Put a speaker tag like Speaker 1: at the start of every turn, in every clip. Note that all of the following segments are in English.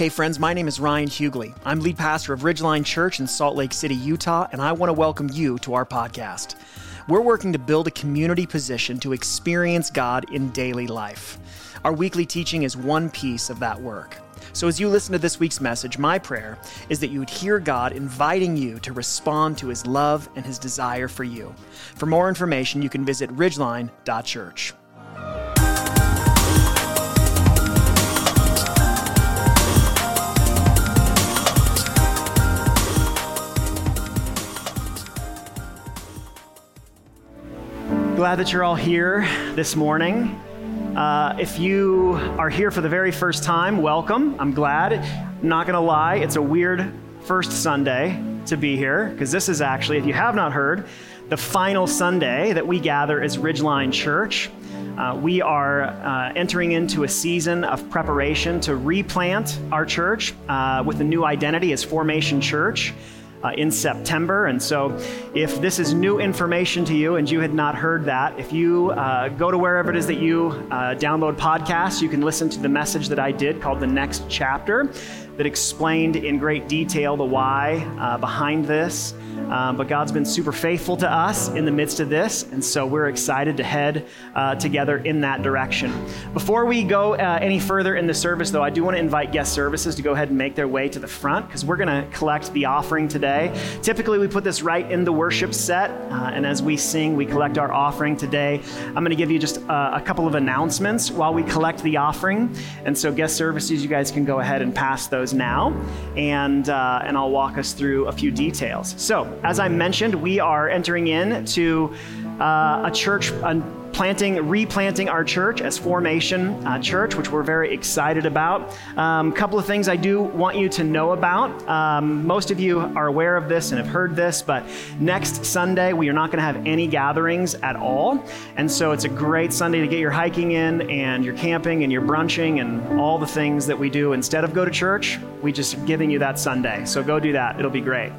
Speaker 1: Hey, friends, my name is Ryan Hughley. I'm lead pastor of Ridgeline Church in Salt Lake City, Utah, and I want to welcome you to our podcast. We're working to build a community position to experience God in daily life. Our weekly teaching is one piece of that work. So, as you listen to this week's message, my prayer is that you would hear God inviting you to respond to his love and his desire for you. For more information, you can visit ridgeline.church. Glad that you're all here this morning. Uh, if you are here for the very first time, welcome. I'm glad. I'm not going to lie, it's a weird first Sunday to be here because this is actually, if you have not heard, the final Sunday that we gather as Ridgeline Church. Uh, we are uh, entering into a season of preparation to replant our church uh, with a new identity as Formation Church uh, in September. And so, if this is new information to you and you had not heard that, if you uh, go to wherever it is that you uh, download podcasts, you can listen to the message that I did called The Next Chapter that explained in great detail the why uh, behind this. Um, but God's been super faithful to us in the midst of this, and so we're excited to head uh, together in that direction. Before we go uh, any further in the service, though, I do want to invite guest services to go ahead and make their way to the front because we're going to collect the offering today. Typically, we put this right in the worship set, uh, and as we sing, we collect our offering today. I'm going to give you just uh, a couple of announcements while we collect the offering, and so guest services, you guys can go ahead and pass those now, and uh, and I'll walk us through a few details. So as I mentioned, we are entering into uh, a church, planting, replanting our church as Formation uh, Church, which we're very excited about. A um, couple of things I do want you to know about. Um, most of you are aware of this and have heard this, but next Sunday we are not going to have any gatherings at all. And so it's a great Sunday to get your hiking in and your camping and your brunching and all the things that we do. Instead of go to church, we just giving you that Sunday. So go do that. It'll be great.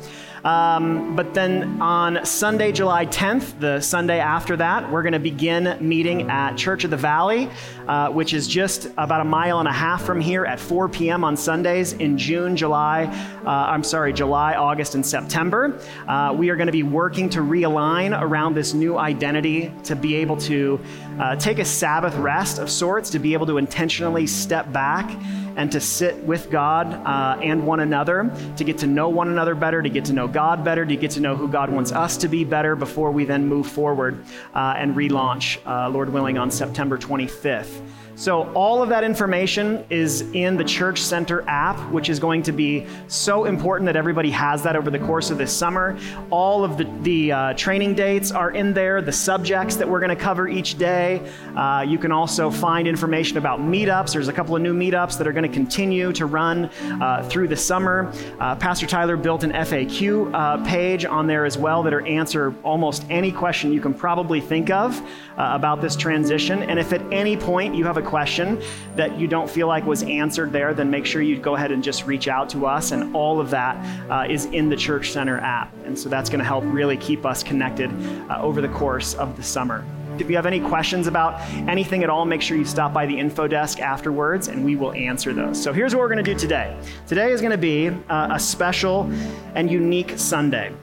Speaker 1: Um, but then on Sunday, July 10th, the Sunday after that, we're going to begin meeting at Church of the Valley, uh, which is just about a mile and a half from here at 4 p.m. on Sundays in June, July, uh, I'm sorry, July, August, and September. Uh, we are going to be working to realign around this new identity to be able to uh, take a Sabbath rest of sorts, to be able to intentionally step back and to sit with God uh, and one another, to get to know one another better, to get to know God better, to get to know who God wants us to be better before we then move forward uh, and relaunch, uh, Lord willing, on September 25th. So, all of that information is in the Church Center app, which is going to be so important that everybody has that over the course of this summer. All of the, the uh, training dates are in there, the subjects that we're going to cover each day. Uh, you can also find information about meetups. There's a couple of new meetups that are going to continue to run uh, through the summer. Uh, Pastor Tyler built an FAQ uh, page on there as well that answer almost any question you can probably think of uh, about this transition. And if at any point you have a question that you don't feel like was answered there, then make sure you go ahead and just reach out to us. And all of that uh, is in the Church Center app. And so that's going to help really keep us connected uh, over the course of the summer. If you have any questions about anything at all, make sure you stop by the info desk afterwards and we will answer those. So here's what we're going to do today. Today is going to be uh, a special and unique Sunday.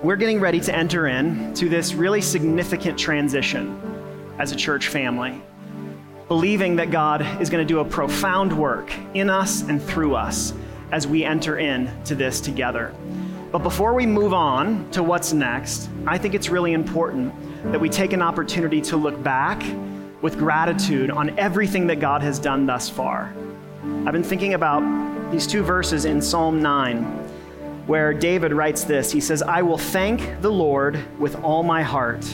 Speaker 1: We're getting ready to enter in to this really significant transition as a church family believing that God is going to do a profound work in us and through us as we enter into this together. But before we move on to what's next, I think it's really important that we take an opportunity to look back with gratitude on everything that God has done thus far. I've been thinking about these two verses in Psalm 9 where David writes this He says, I will thank the Lord with all my heart.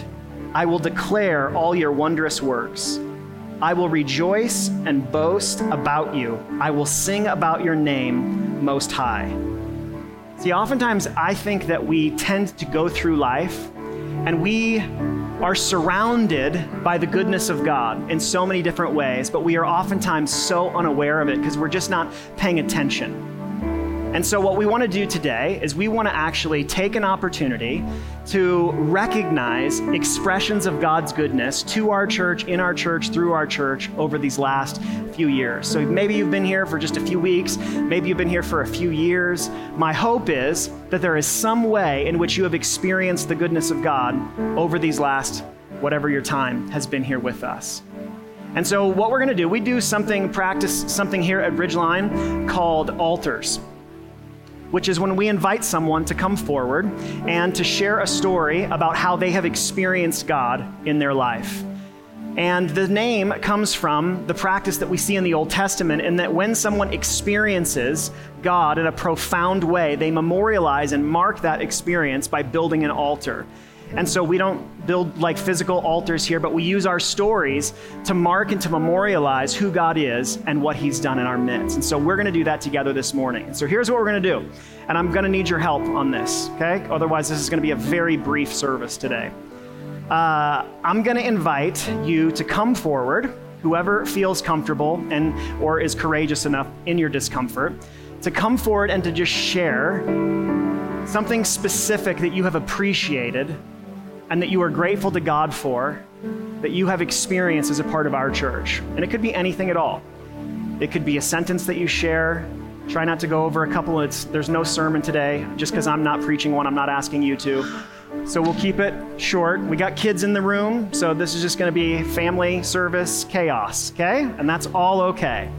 Speaker 1: I will declare all your wondrous works. I will rejoice and boast about you. I will sing about your name most high. See, oftentimes I think that we tend to go through life and we are surrounded by the goodness of God in so many different ways, but we are oftentimes so unaware of it because we're just not paying attention. And so, what we want to do today is we want to actually take an opportunity to recognize expressions of God's goodness to our church, in our church, through our church over these last few years. So, maybe you've been here for just a few weeks, maybe you've been here for a few years. My hope is that there is some way in which you have experienced the goodness of God over these last whatever your time has been here with us. And so, what we're going to do, we do something, practice something here at Ridgeline called altars, which is when we invite someone to come forward and to share a story about how they have experienced God in their life. And the name comes from the practice that we see in the Old Testament, in that when someone experiences God in a profound way, they memorialize and mark that experience by building an altar. And so we don't build like physical altars here, but we use our stories to mark and to memorialize who God is and what He's done in our midst. And so we're going to do that together this morning. So here's what we're going to do. And I'm going to need your help on this, okay? Otherwise, this is going to be a very brief service today. Uh, I'm going to invite you to come forward, whoever feels comfortable and or is courageous enough in your discomfort, to come forward and to just share something specific that you have appreciated and that you are grateful to God for that you have experienced as a part of our church. And it could be anything at all. It could be a sentence that you share. Try not to go over a couple. It's, there's no sermon today. Just because I'm not preaching one, I'm not asking you to. So we'll keep it short. We got kids in the room, so this is just going to be family service chaos, okay? And that's all okay.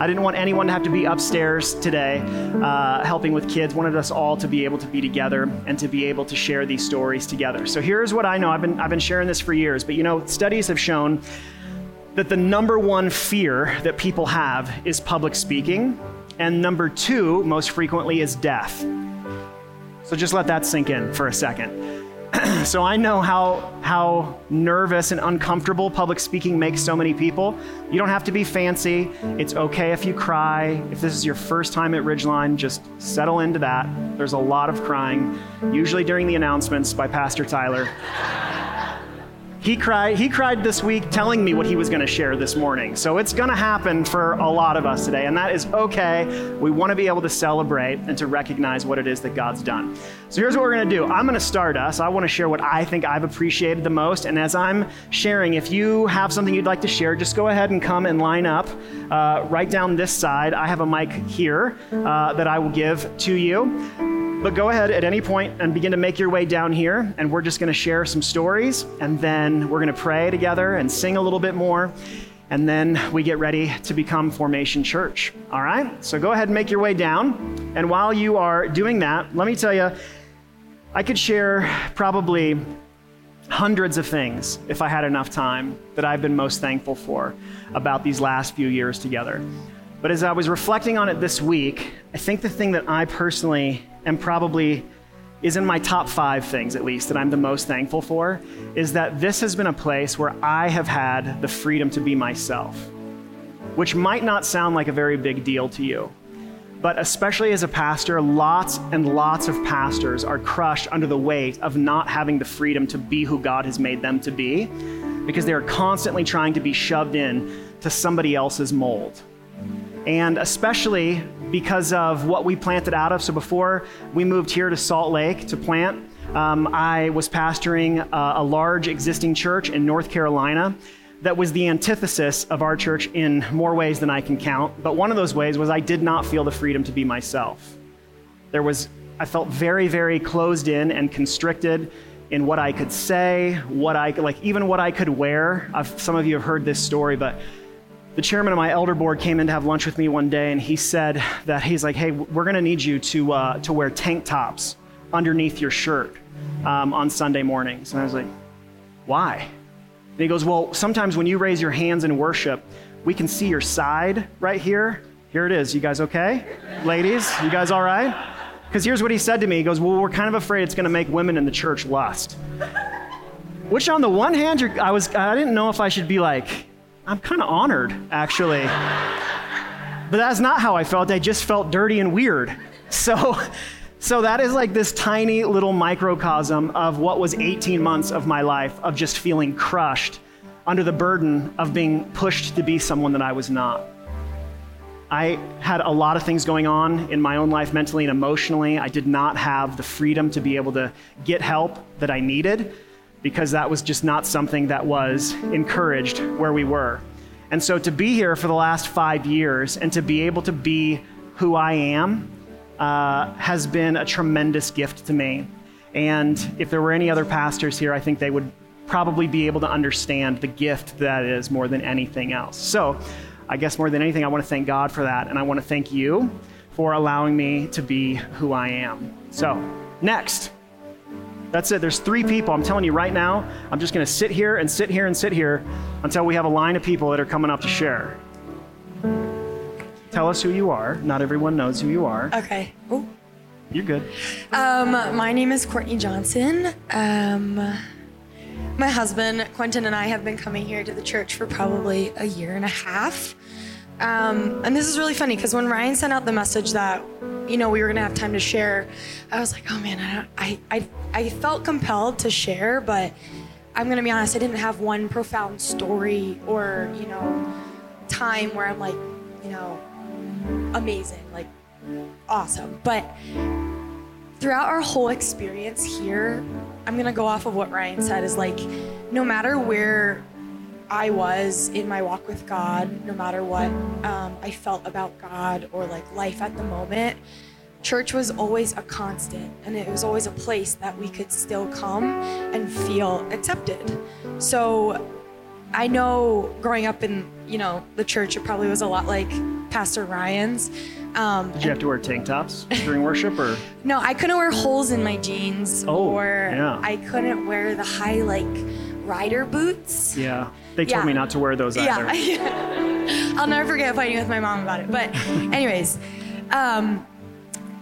Speaker 1: I didn't want anyone to have to be upstairs today uh, helping with kids. Wanted us all to be able to be together and to be able to share these stories together. So here's what I know. I've been I've been sharing this for years, but you know, studies have shown that the number one fear that people have is public speaking, and number two, most frequently, is death. So just let that sink in for a second. so I know how, how nervous and uncomfortable public speaking makes so many people. You don't have to be fancy. It's okay if you cry. If this is your first time at Ridgeline, just settle into that. There's a lot of crying, usually during the announcements by Pastor Tyler. He cried, he cried this week telling me what he was going to share this morning. So it's going to happen for a lot of us today, and that is okay. We want to be able to celebrate and to recognize what it is that God's done. So here's what we're going to do I'm going to start us. I want to share what I think I've appreciated the most. And as I'm sharing, if you have something you'd like to share, just go ahead and come and line up uh, right down this side. I have a mic here uh, that I will give to you. But go ahead at any point and begin to make your way down here, and we're just going to share some stories, and then we're going to pray together and sing a little bit more, and then we get ready to become Formation Church. All right? So go ahead and make your way down. And while you are doing that, let me tell you, I could share probably hundreds of things if I had enough time that I've been most thankful for about these last few years together. But as I was reflecting on it this week, I think the thing that I personally am probably is in my top five things, at least, that I'm the most thankful for, is that this has been a place where I have had the freedom to be myself, which might not sound like a very big deal to you. But especially as a pastor, lots and lots of pastors are crushed under the weight of not having the freedom to be who God has made them to be because they are constantly trying to be shoved in to somebody else's mold. And especially because of what we planted out of. So before we moved here to Salt Lake to plant, um, I was pastoring a, a large existing church in North Carolina that was the antithesis of our church in more ways than I can count. But one of those ways was I did not feel the freedom to be myself. There was, I felt very, very closed in and constricted in what I could say, what I like, even what I could wear. I've, some of you have heard this story, but the chairman of my elder board came in to have lunch with me one day, and he said that he's like, "Hey, we're going to need you to uh, to wear tank tops underneath your shirt um, on Sunday mornings." And I was like, "Why?" And he goes, "Well, sometimes when you raise your hands in worship, we can see your side right here. Here it is. You guys okay, ladies? You guys all right?" Because here's what he said to me. He goes, "Well, we're kind of afraid it's going to make women in the church lust." Which, on the one hand, I was I didn't know if I should be like I'm kind of honored, actually. But that's not how I felt. I just felt dirty and weird. So, so that is like this tiny little microcosm of what was 18 months of my life of just feeling crushed under the burden of being pushed to be someone that I was not. I had a lot of things going on in my own life mentally and emotionally. I did not have the freedom to be able to get help that I needed because that was just not something that was encouraged where we were. And so to be here for the last five years and to be able to be who I am uh, has been a tremendous gift to me. And if there were any other pastors here, I think they would probably be able to understand the gift that is more than anything else. So I guess more than anything, I want to thank God for that. And I want to thank you for allowing me to be who I am. So, next. That's it. There's three people. I'm telling you right now, I'm just going to sit here and sit here and sit here until we have a line of people that are coming up to share. Tell us who you are. Not everyone knows who you are.
Speaker 2: Okay. Ooh.
Speaker 1: You're good.
Speaker 2: Um, my name is Courtney Johnson. Um, my husband, Quentin, and I have been coming here to the church for probably a year and a half. Um, and this is really funny because when Ryan sent out the message that, you know, we were gonna have time to share, I was like, oh man, I, don't, I, I, I felt compelled to share, but I'm gonna be honest, I didn't have one profound story or, you know, time where I'm like, you know, amazing, like awesome. But throughout our whole experience here, I'm gonna go off of what Ryan said is like, no matter where I was in my walk with God, no matter what um, I felt about God or like life at the moment, church was always a constant and it was always a place that we could still come and feel accepted. So I know growing up in, you know, the church, it probably was a lot like Pastor Ryan's.
Speaker 1: Um, Did you have to wear tank tops during worship or?
Speaker 2: No, I couldn't wear holes in my jeans
Speaker 1: oh,
Speaker 2: or
Speaker 1: yeah.
Speaker 2: I couldn't wear the high like rider boots.
Speaker 1: Yeah. They told
Speaker 2: Yeah.
Speaker 1: me not to wear those either.
Speaker 2: Yeah. I'll never forget fighting with my mom about it. But anyways, um,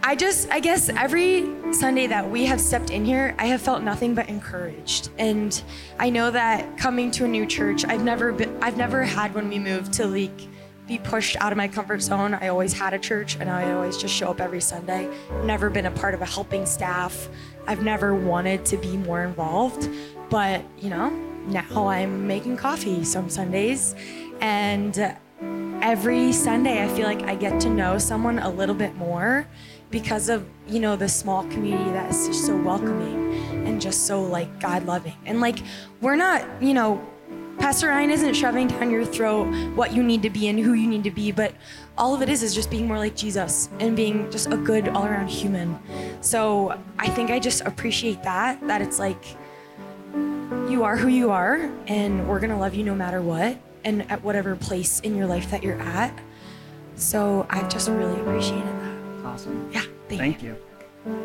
Speaker 2: I just I guess every Sunday that we have stepped in here, I have felt nothing but encouraged. And I know that coming to a new church, I've never been I've never had when we moved to like be pushed out of my comfort zone. I always had a church and I always just show up every Sunday. Never been a part of a helping staff. I've never wanted to be more involved. But, you know, now I'm making coffee some Sundays and uh, every Sunday I feel like I get to know someone a little bit more because of, you know, the small community that is just so welcoming and just so like God loving. And like we're not, you know, Pastor Ryan isn't shoving down your throat what you need to be and who you need to be, but all of it is is just being more like Jesus and being just a good all around human. So I think I just appreciate that, that it's like you are who you are and we're gonna love you no matter what and at whatever place in your life that you're at. So I just really appreciated that.
Speaker 1: Awesome.
Speaker 2: Yeah, thank, you.
Speaker 1: Thank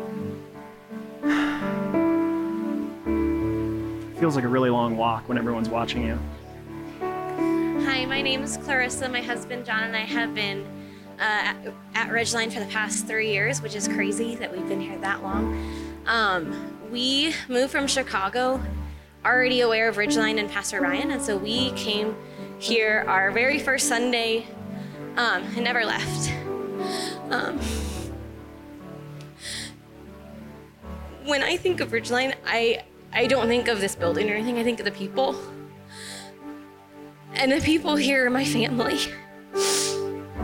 Speaker 1: you. Feels like a really long walk when everyone's watching you.
Speaker 3: Hi, my name is Clarissa. My husband John and I have been uh, at, at Ridgeline for the past three years, which is crazy that we've been here that long. Um, we moved from Chicago, already aware of Ridgeline and Pastor Ryan, and so we came here our very first Sunday um, and never left. Um, when I think of Ridgeline, I I don't think of this building or anything. I think of the people. And the people here are my family.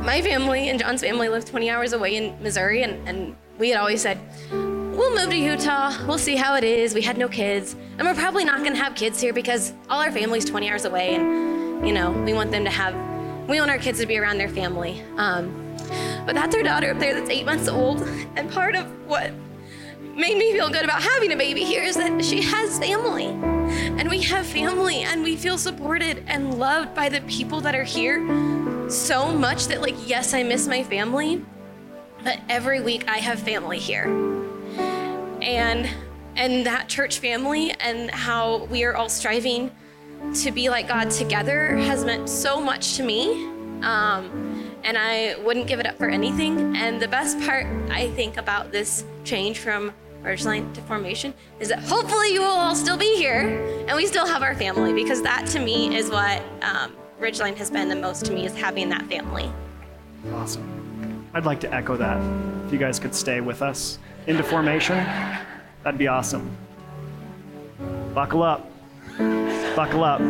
Speaker 3: My family and John's family live 20 hours away in Missouri, and, and we had always said, We'll move to Utah. We'll see how it is. We had no kids. And we're probably not going to have kids here because all our family's 20 hours away, and, you know, we want them to have, we want our kids to be around their family. Um, but that's our daughter up there that's eight months old, and part of what made me feel good about having a baby here is that she has family. And we have family and we feel supported and loved by the people that are here so much that like yes, I miss my family, but every week I have family here. And and that church family and how we are all striving to be like God together has meant so much to me. Um, and I wouldn't give it up for anything. And the best part, I think, about this change from Ridgeline to formation is that hopefully you will all still be here and we still have our family because that to me is what um, Ridgeline has been the most to me is having that family.
Speaker 1: Awesome. I'd like to echo that. If you guys could stay with us into formation, that'd be awesome. Buckle up. Buckle up.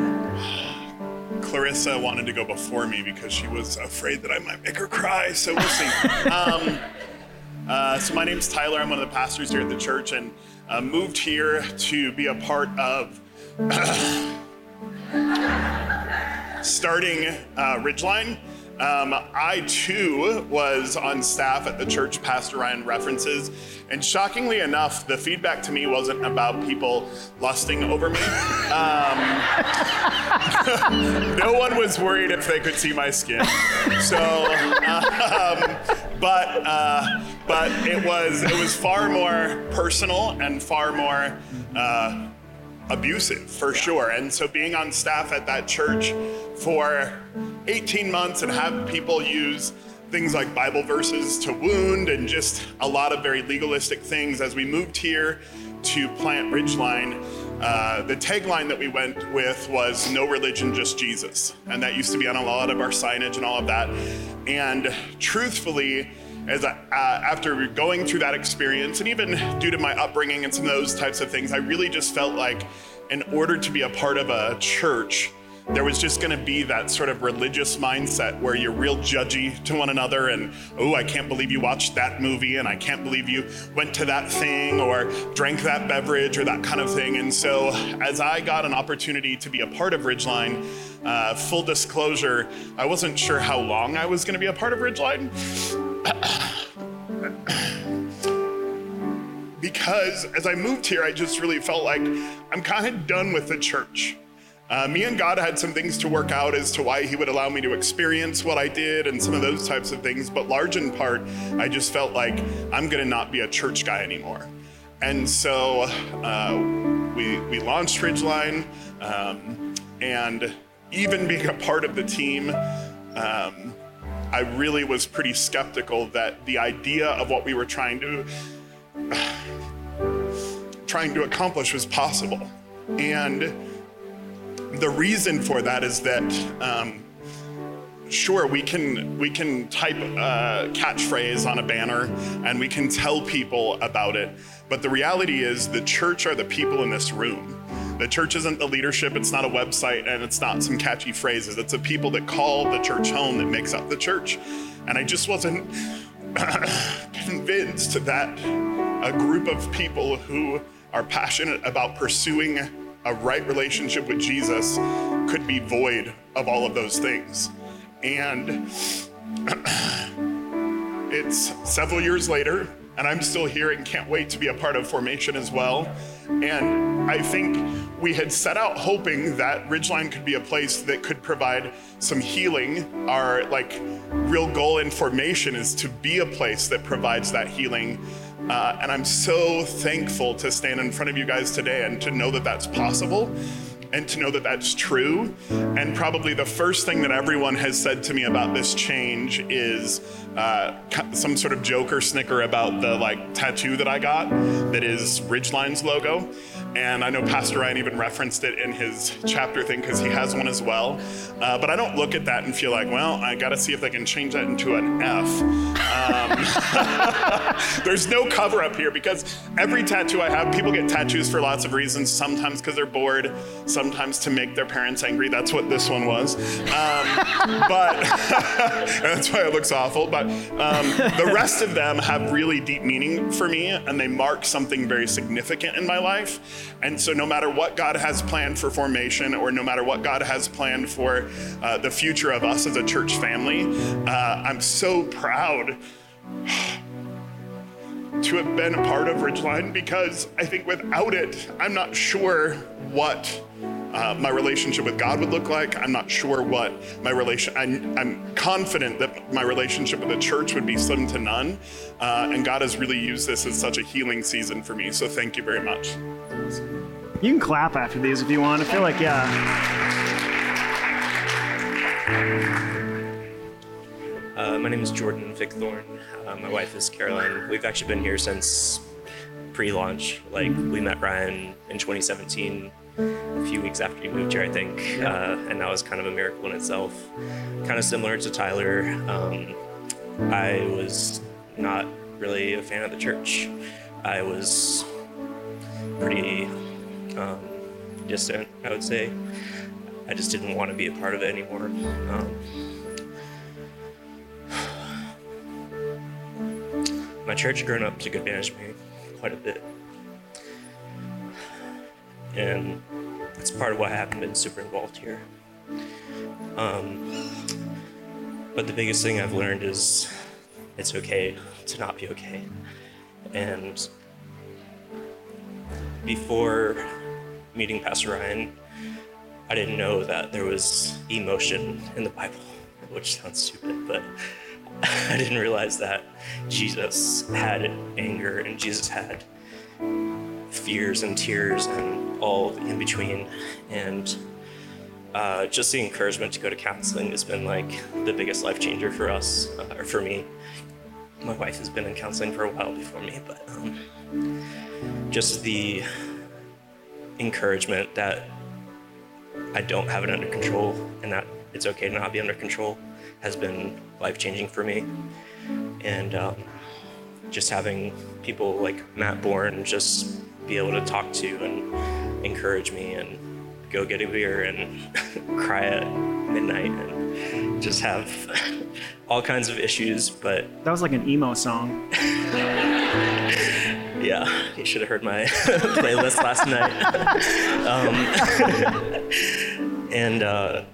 Speaker 4: Clarissa wanted to go before me because she was afraid that I might make her cry. So we'll see. um, uh, so my name's Tyler. I'm one of the pastors here at the church, and uh, moved here to be a part of starting uh, Ridgeline. Um, I too was on staff at the church Pastor Ryan references, and shockingly enough, the feedback to me wasn't about people lusting over me. Um, no one was worried if they could see my skin. So, um, but uh, but it was it was far more personal and far more. Uh, abusive for sure. And so being on staff at that church for 18 months and have people use things like Bible verses to wound and just a lot of very legalistic things as we moved here to plant Ridgeline. Uh, the tagline that we went with was no religion, just Jesus. And that used to be on a lot of our signage and all of that. And truthfully, as I, uh, after going through that experience, and even due to my upbringing and some of those types of things, I really just felt like in order to be a part of a church, there was just going to be that sort of religious mindset where you're real judgy to one another and oh i can't believe you watched that movie and i can't believe you went to that thing or drank that beverage or that kind of thing and so as i got an opportunity to be a part of ridgeline uh, full disclosure i wasn't sure how long i was going to be a part of ridgeline because as I moved here, I just really felt like I'm kind of done with the church. Uh, me and God had some things to work out as to why He would allow me to experience what I did and some of those types of things. But large in part, I just felt like I'm going to not be a church guy anymore. And so uh, we, we launched Ridgeline, um, and even being a part of the team, um, I really was pretty skeptical that the idea of what we were trying to trying to accomplish was possible. And the reason for that is that um, sure we can we can type a catchphrase on a banner and we can tell people about it but the reality is the church are the people in this room. The church isn't the leadership it's not a website and it's not some catchy phrases. It's the people that call the church home that makes up the church. And i just wasn't convinced that a group of people who are passionate about pursuing a right relationship with Jesus could be void of all of those things. And it's several years later, and I'm still here and can't wait to be a part of Formation as well. And I think we had set out hoping that Ridgeline could be a place that could provide some healing. Our like real goal in Formation is to be a place that provides that healing uh, and I'm so thankful to stand in front of you guys today and to know that that's possible and to know that that's true. And probably the first thing that everyone has said to me about this change is uh, some sort of joke or snicker about the like tattoo that I got that is Ridgeline's logo. And I know Pastor Ryan even referenced it in his chapter thing because he has one as well. Uh, but I don't look at that and feel like, well, I got to see if they can change that into an F. Um, there's no cover up here because every tattoo I have, people get tattoos for lots of reasons. Sometimes because they're bored, sometimes to make their parents angry. That's what this one was. Um, but that's why it looks awful. But um, the rest of them have really deep meaning for me and they mark something very significant in my life. And so, no matter what God has planned for formation, or no matter what God has planned for uh, the future of us as a church family, uh, I'm so proud to have been a part of Ridgeline because I think without it, I'm not sure what uh, my relationship with God would look like. I'm not sure what my relation. I'm, I'm, confident that my relationship with the church would be slim to none, uh, and God has really used this as such a healing season for me. So thank you very much.
Speaker 1: You can clap after these if you want. I feel like yeah.
Speaker 5: Uh, my name is Jordan Vickthorn. Uh, my wife is Caroline. We've actually been here since pre-launch. Like we met Ryan in 2017 a few weeks after he moved here, I think, uh, and that was kind of a miracle in itself. Kind of similar to Tyler, um, I was not really a fan of the church. I was pretty um, distant, I would say.
Speaker 6: I just didn't want to be a part of it anymore. Um, my church growing up took advantage of me quite a bit. And that's part of why I haven't been super involved here. Um, but the biggest thing I've learned is it's okay to not be okay. And before meeting Pastor Ryan, I didn't know that there was emotion in the Bible, which sounds stupid, but I didn't realize that Jesus had anger and Jesus had fears and tears and all in between. And uh, just the encouragement to go to counseling has been like the biggest life changer for us, uh, or for me. My wife has been in counseling for a while before me, but um, just the encouragement that I don't have it under control and that it's okay to not be under control has been life changing for me. And um, just having people like Matt Bourne just be able to talk to and encourage me and go get a beer and cry at midnight and just have all kinds of issues. But
Speaker 1: That was like an emo song.
Speaker 6: yeah, you should have heard my playlist last night. um, and uh,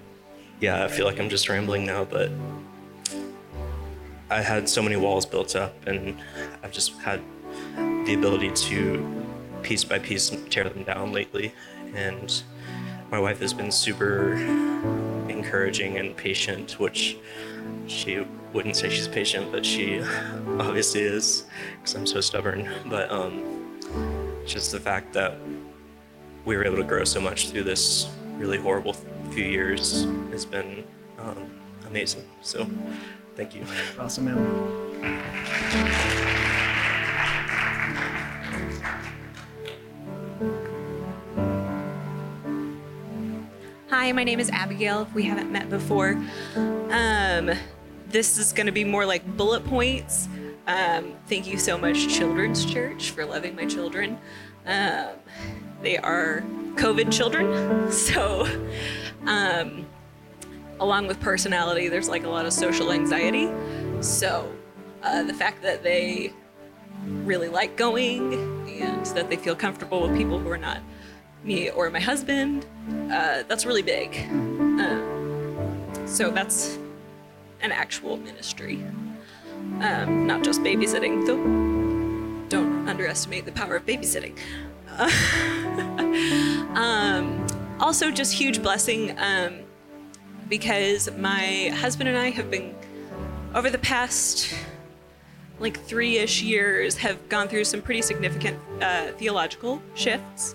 Speaker 6: yeah, I feel like I'm just rambling now, but I had so many walls built up, and I've just had the ability to piece by piece tear them down lately. And my wife has been super encouraging and patient, which she wouldn't say she's patient, but she obviously is because I'm so stubborn. But um, just the fact that we were able to grow so much through this really horrible few years has been um, amazing. So, thank you.
Speaker 1: Awesome, man.
Speaker 7: Hi, my name is Abigail. If we haven't met before, um, this is going to be more like bullet points. Um, thank you so much, Children's Church, for loving my children. Um, they are COVID children, so um, along with personality, there's like a lot of social anxiety. So uh, the fact that they really like going and that they feel comfortable with people who are not me or my husband, uh, that's really big. Um, so that's an actual ministry, um, not just babysitting, though. Don't underestimate the power of babysitting. um, also, just huge blessing um, because my husband and I have been, over the past like three ish years, have gone through some pretty significant uh, theological shifts.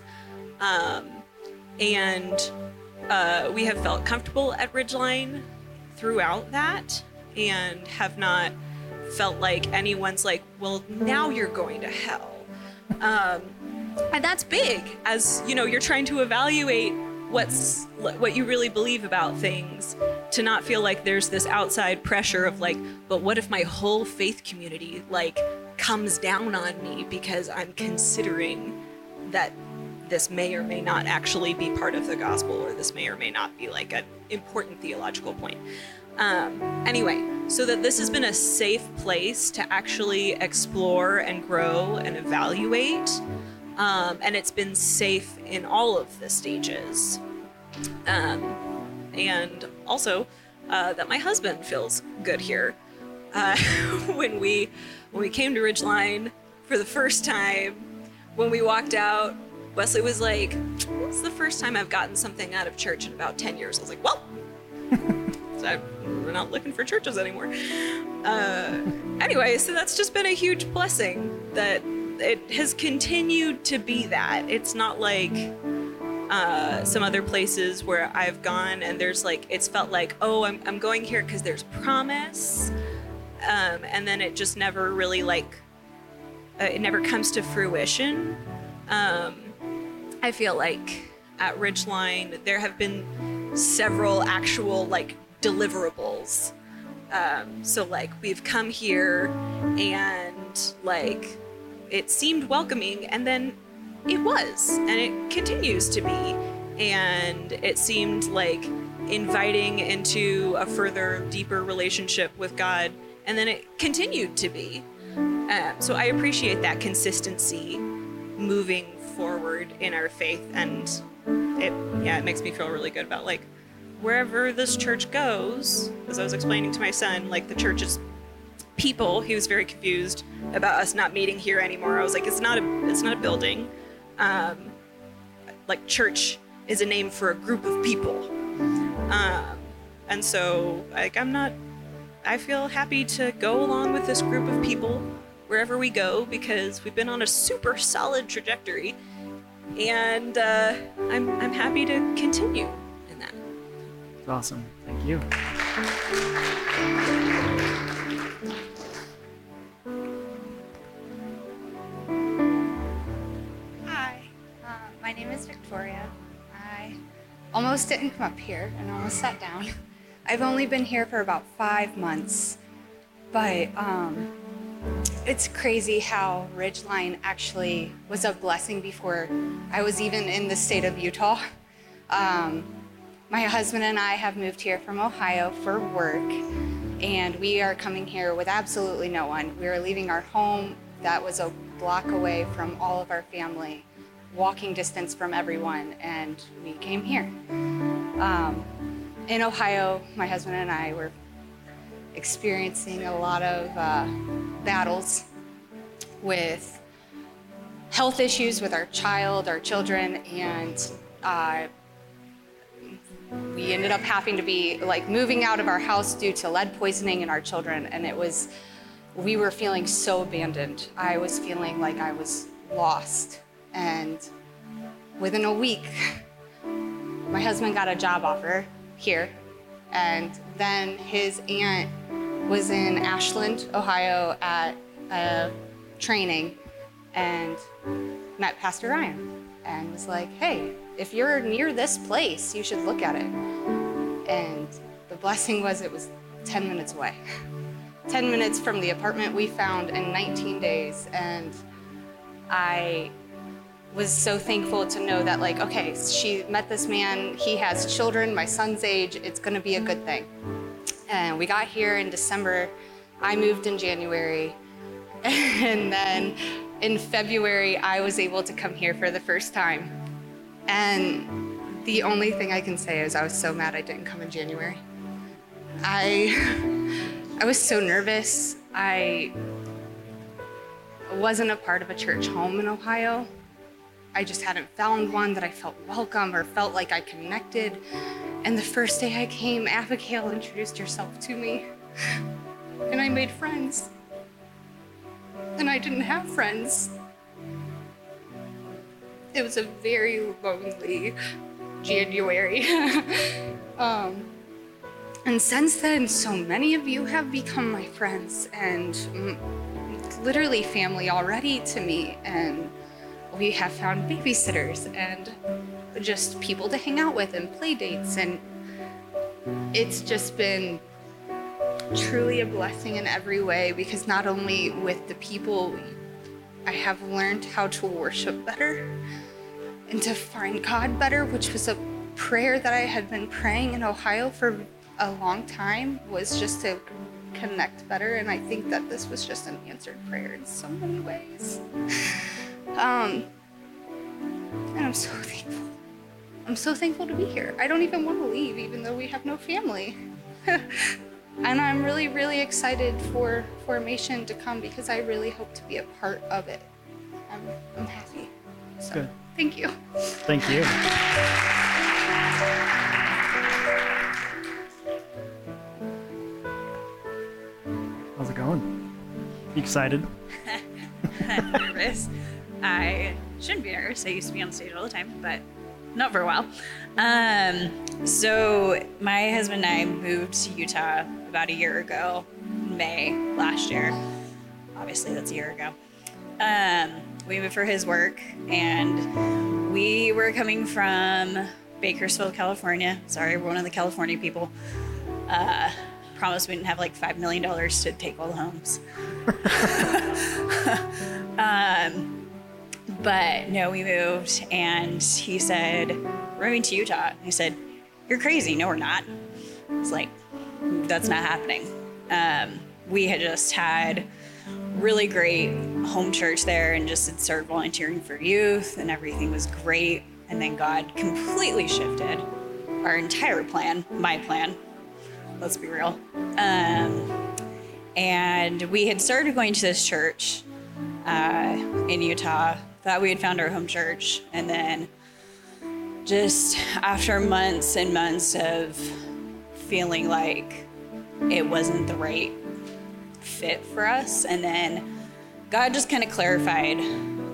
Speaker 7: Um, and uh, we have felt comfortable at Ridgeline throughout that and have not felt like anyone's like, well, now you're going to hell. Um, and that's big as you know you're trying to evaluate what's what you really believe about things to not feel like there's this outside pressure of like but what if my whole faith community like comes down on me because i'm considering that this may or may not actually be part of the gospel or this may or may not be like an important theological point. Um, anyway so that this has been a safe place to actually explore and grow and evaluate um, and it's been safe in all of the stages. Um, and also uh, that my husband feels good here. Uh, when we when we came to ridgeline for the first time when we walked out wesley was like is the first time i've gotten something out of church in about 10 years? I was like well I, we're not looking for churches anymore. Uh, anyway so that's just been a huge blessing that it has continued to be that. It's not like uh, some other places where I've gone and there's like it's felt like oh I'm, I'm going here because there's promise. Um, and then it just never really like uh, it never comes to fruition. Um, I feel like at Ridgeline there have been several actual like deliverables um, so like we've come here and like it seemed welcoming and then it was and it continues to be and it seemed like inviting into a further, deeper relationship with God, and then it continued to be. Um, so I appreciate that consistency moving forward in our faith, and it yeah, it makes me feel really good about like wherever this church goes. As I was explaining to my son, like the church is people. He was very confused about us not meeting here anymore. I was like, it's not a it's not a building. Um, like church is a name for a group of people. Um, and so like I'm not I feel happy to go along with this group of people wherever we go because we've been on a super solid trajectory and uh, I'm, I'm happy to continue in that.
Speaker 1: It's awesome. Thank you.
Speaker 8: Hi, uh, my name is Victoria. I almost didn't come up here and almost sat down. I've only been here for about five months, but um, it's crazy how Ridgeline actually was a blessing before I was even in the state of Utah. Um, my husband and I have moved here from Ohio for work, and we are coming here with absolutely no one. We are leaving our home that was a block away from all of our family, walking distance from everyone, and we came here. Um, in Ohio, my husband and I were experiencing a lot of uh, battles with health issues with our child, our children, and uh, we ended up having to be like moving out of our house due to lead poisoning in our children, and it was we were feeling so abandoned. I was feeling like I was lost, and within a week, my husband got a job offer here, and then his aunt was in Ashland, Ohio, at a training, and met Pastor Ryan, and was like, "Hey, if you're near this place, you should look at it." And the blessing was it was 10 minutes away. 10 minutes from the apartment we found in 19 days. And I was so thankful to know that, like, okay, she met this man, he has children, my son's age, it's gonna be a good thing. And we got here in December. I moved in January. And then in February, I was able to come here for the first time. And the only thing I can say is I was so mad I didn't come in January. I I was so nervous. I wasn't a part of a church home in Ohio. I just hadn't found one that I felt welcome or felt like I connected. And the first day I came, Abigail introduced herself to me. And I made friends. And I didn't have friends. It was a very lonely January. um, and since then, so many of you have become my friends and mm, literally family already to me. And we have found babysitters and just people to hang out with and play dates. And it's just been truly a blessing in every way because not only with the people, I have learned how to worship better and to find God better, which was a prayer that I had been praying in Ohio for a long time, was just to connect better. And I think that this was just an answered prayer in so many ways. Um, and I'm so thankful. I'm so thankful to be here. I don't even want to leave, even though we have no family. and I'm really, really excited for formation to come because I really hope to be a part of it. I'm, I'm happy. So,
Speaker 1: Good.
Speaker 8: Thank you.
Speaker 1: Thank you. How's it going? You excited?
Speaker 9: I'm nervous. I shouldn't be nervous. I used to be on stage all the time, but not for a while. Um, so my husband and I moved to Utah about a year ago, May last year. Obviously, that's a year ago. Um, we moved for his work, and we were coming from Bakersfield, California. Sorry, we're one of the California people. Uh, promised we didn't have like five million dollars to take all the homes. um, but no, we moved, and he said, "We're moving to Utah." He said, "You're crazy." No, we're not. It's like that's not happening. Um, we had just had really great home church there, and just had started volunteering for youth, and everything was great. And then God completely shifted our entire plan, my plan. Let's be real. Um, and we had started going to this church uh, in Utah. Thought we had found our home church, and then just after months and months of feeling like it wasn't the right fit for us, and then God just kind of clarified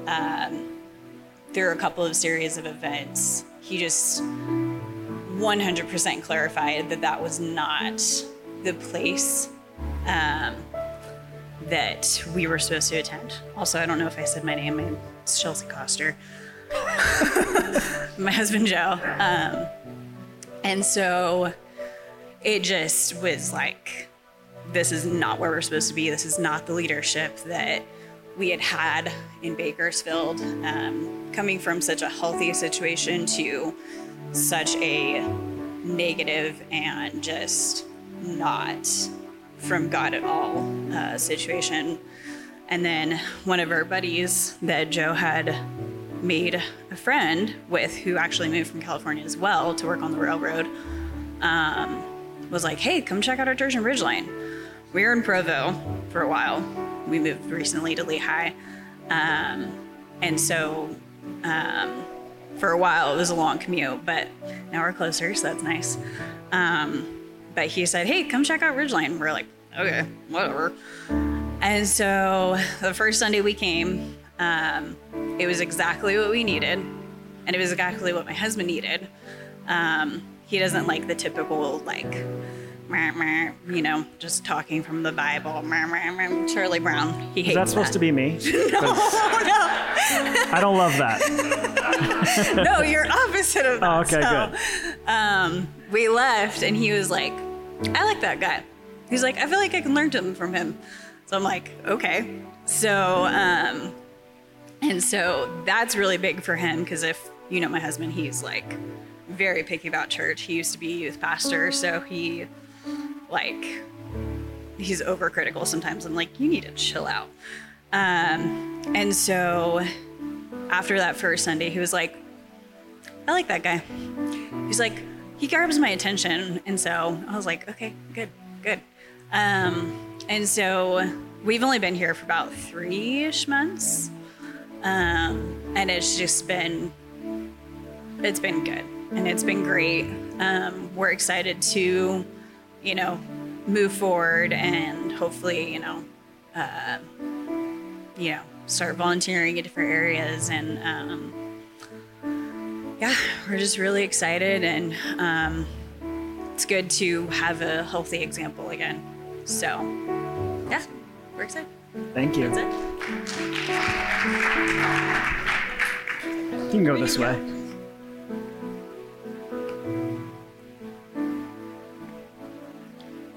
Speaker 9: um, through a couple of series of events. He just 100% clarified that that was not the place um, that we were supposed to attend. Also, I don't know if I said my name. It's Chelsea Coster. my husband Joe. Um, and so it just was like, this is not where we're supposed to be. This is not the leadership that we had had in Bakersfield. Um, coming from such a healthy situation to such a negative and just not from God at all uh, situation. And then one of our buddies that Joe had made a friend with, who actually moved from California as well to work on the railroad, um, was like, hey, come check out our church in Ridgeline. We were in Provo for a while. We moved recently to Lehi. Um, and so um, for a while it was a long commute, but now we're closer, so that's nice. Um, but he said, hey, come check out Ridgeline. We're like, okay, whatever. And so the first Sunday we came, um, it was exactly what we needed, and it was exactly what my husband needed. Um, he doesn't like the typical like, you know, just talking from the Bible. Charlie Brown. He hates
Speaker 1: Is that supposed to be me? 'Cause
Speaker 9: Oh
Speaker 1: I don't love that.
Speaker 9: no, no, you're opposite of that.
Speaker 1: Oh, okay,
Speaker 9: So,
Speaker 1: good.
Speaker 9: Um, we left, and he was like, "I like that guy." He's like, "I feel like I can learn something from him." So I'm like, "Okay." So, um, and so that's really big for him because if you know my husband, he's like very picky about church. He used to be a youth pastor, so he like he's overcritical sometimes. I'm like, you need to chill out. Um, and so after that first Sunday, he was like, I like that guy. He's like, he grabs my attention. And so I was like, okay, good, good. Um, and so we've only been here for about three ish months. Um, and it's just been, it's been good and it's been great. Um, we're excited to, you know, move forward and hopefully, you know, uh, you know, start volunteering in different areas and, um, yeah, we're just really excited, and um, it's good to have a healthy example again. So, yeah, we're excited.
Speaker 1: Thank you.
Speaker 9: That's it.
Speaker 1: You can go this way.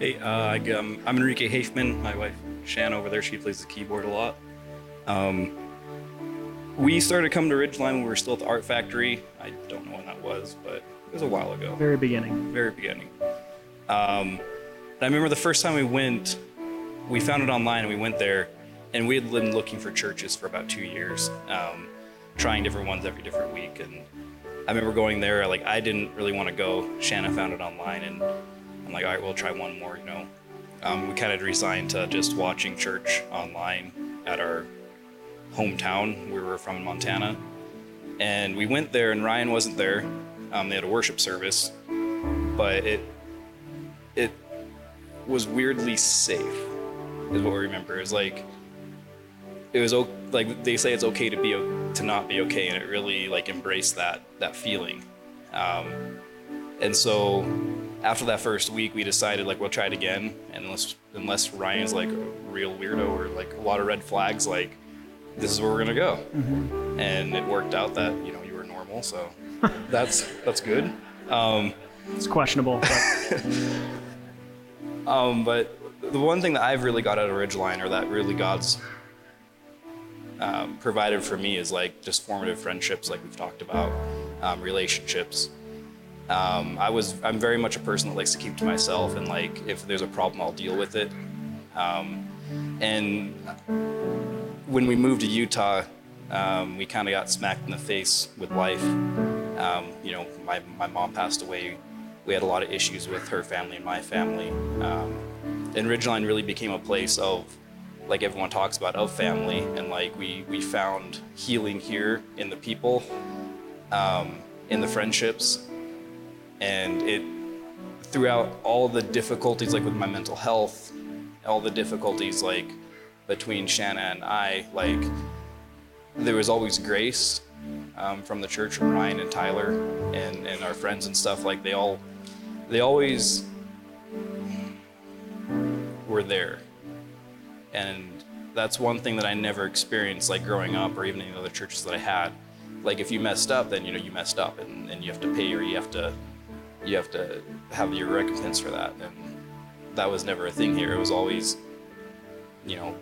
Speaker 10: Hey, uh, I, um, I'm Enrique Hafman. My wife Shan over there, she plays the keyboard a lot. Um, we started coming to Ridgeline when we were still at the art factory. I don't know when that was, but it was a while ago.
Speaker 1: Very beginning.
Speaker 10: Very beginning. Um, and I remember the first time we went, we found it online and we went there, and we had been looking for churches for about two years, um, trying different ones every different week. And I remember going there, like I didn't really want to go. Shanna found it online, and I'm like, all right, we'll try one more. You know, um, we kind of resigned to just watching church online at our hometown. We were from in Montana, and we went there, and Ryan wasn't there. Um, they had a worship service, but it it was weirdly safe, is what we remember. It was like it was like they say it's okay to be to not be okay, and it really like embraced that that feeling. Um, and so after that first week, we decided like we'll try it again, and unless unless Ryan's like a real weirdo or like a lot of red flags, like this is where we're gonna go. And it worked out that you know you were normal, so that's that's good. Um,
Speaker 1: It's questionable. But
Speaker 10: um, but the one thing that I've really got out of Ridgeline, or that really God's um, provided for me is like just formative friendships, like we've talked about, um, relationships. Um, I was I'm very much a person that likes to keep to myself, and like if there's a problem, I'll deal with it. Um, and when we moved to Utah, um, we kind of got smacked in the face with life. Um, you know, my, my mom passed away. We had a lot of issues with her family and my family. Um, and Ridgeline really became a place of, like everyone talks about, of family. And like we, we found healing here in the people, um, in the friendships. And it, throughout all the difficulties, like with my mental health, all the difficulties, like between Shanna and I, like there was always grace um, from the church, from Ryan and Tyler and, and our friends and stuff. Like they all, they always were there. And that's one thing that I never experienced, like growing up or even in the other churches that I had. Like if you messed up, then you know you messed up, and, and you have to pay or you have to, you have to have your recompense for that. And that was never a thing here. It was always, you know,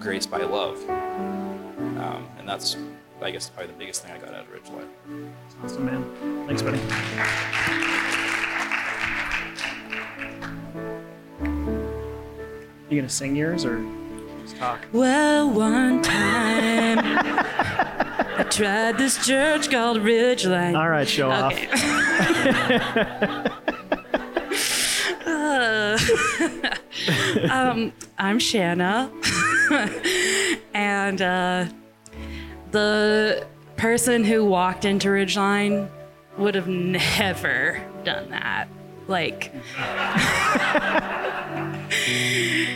Speaker 10: grace by love. Um, and that's, I guess, probably the biggest thing I got out of Ridgeline.
Speaker 1: Awesome, man. Thanks, buddy. You gonna sing yours or just talk?
Speaker 11: Well, one time I tried this church called Ridgeline.
Speaker 1: All right, show
Speaker 11: Okay. Uh, um, I'm Shanna, and uh, the person who walked into Ridgeline would have never done that. Like,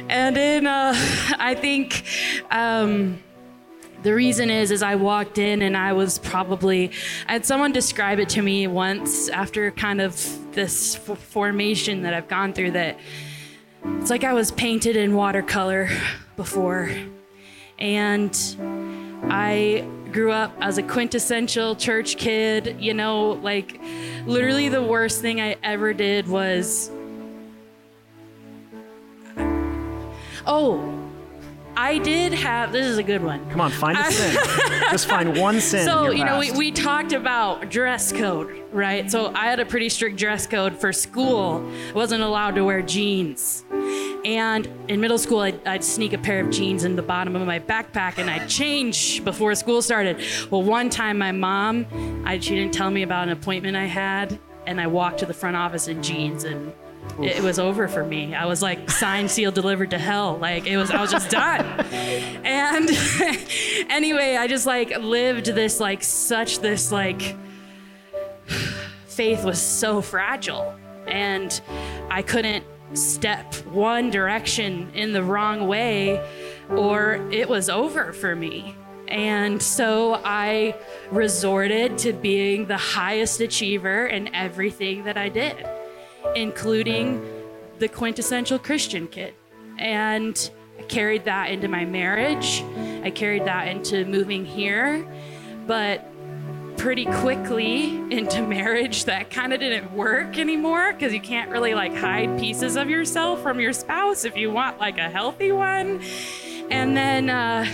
Speaker 11: and then uh, I think um, the reason is is I walked in and I was probably I had someone describe it to me once after kind of this f- formation that I've gone through that it's like I was painted in watercolor before. And I grew up as a quintessential church kid, you know, like literally the worst thing I ever did was Oh, I did have this is a good one.
Speaker 1: Come on, find a sin. Just find one sin. in
Speaker 11: So, you know, we, we talked about dress code, right? So I had a pretty strict dress code for school. I wasn't allowed to wear jeans. And in middle school, I'd, I'd sneak a pair of jeans in the bottom of my backpack and I'd change before school started. Well, one time my mom, I, she didn't tell me about an appointment I had, and I walked to the front office in jeans and it, was over for me. I was like signed, sealed, delivered to hell. Like it was, I was just done. And anyway, I just like lived this like such this like faith was so fragile, and I couldn't step one direction in the wrong way, or it was over for me. And so I resorted to being the highest achiever in everything that I did including the quintessential Christian kid. And I carried that into my marriage. I carried that into moving here. But pretty quickly into marriage, that kind of didn't work anymore because you can't really like hide pieces of yourself from your spouse if you want like a healthy one. And then, uh,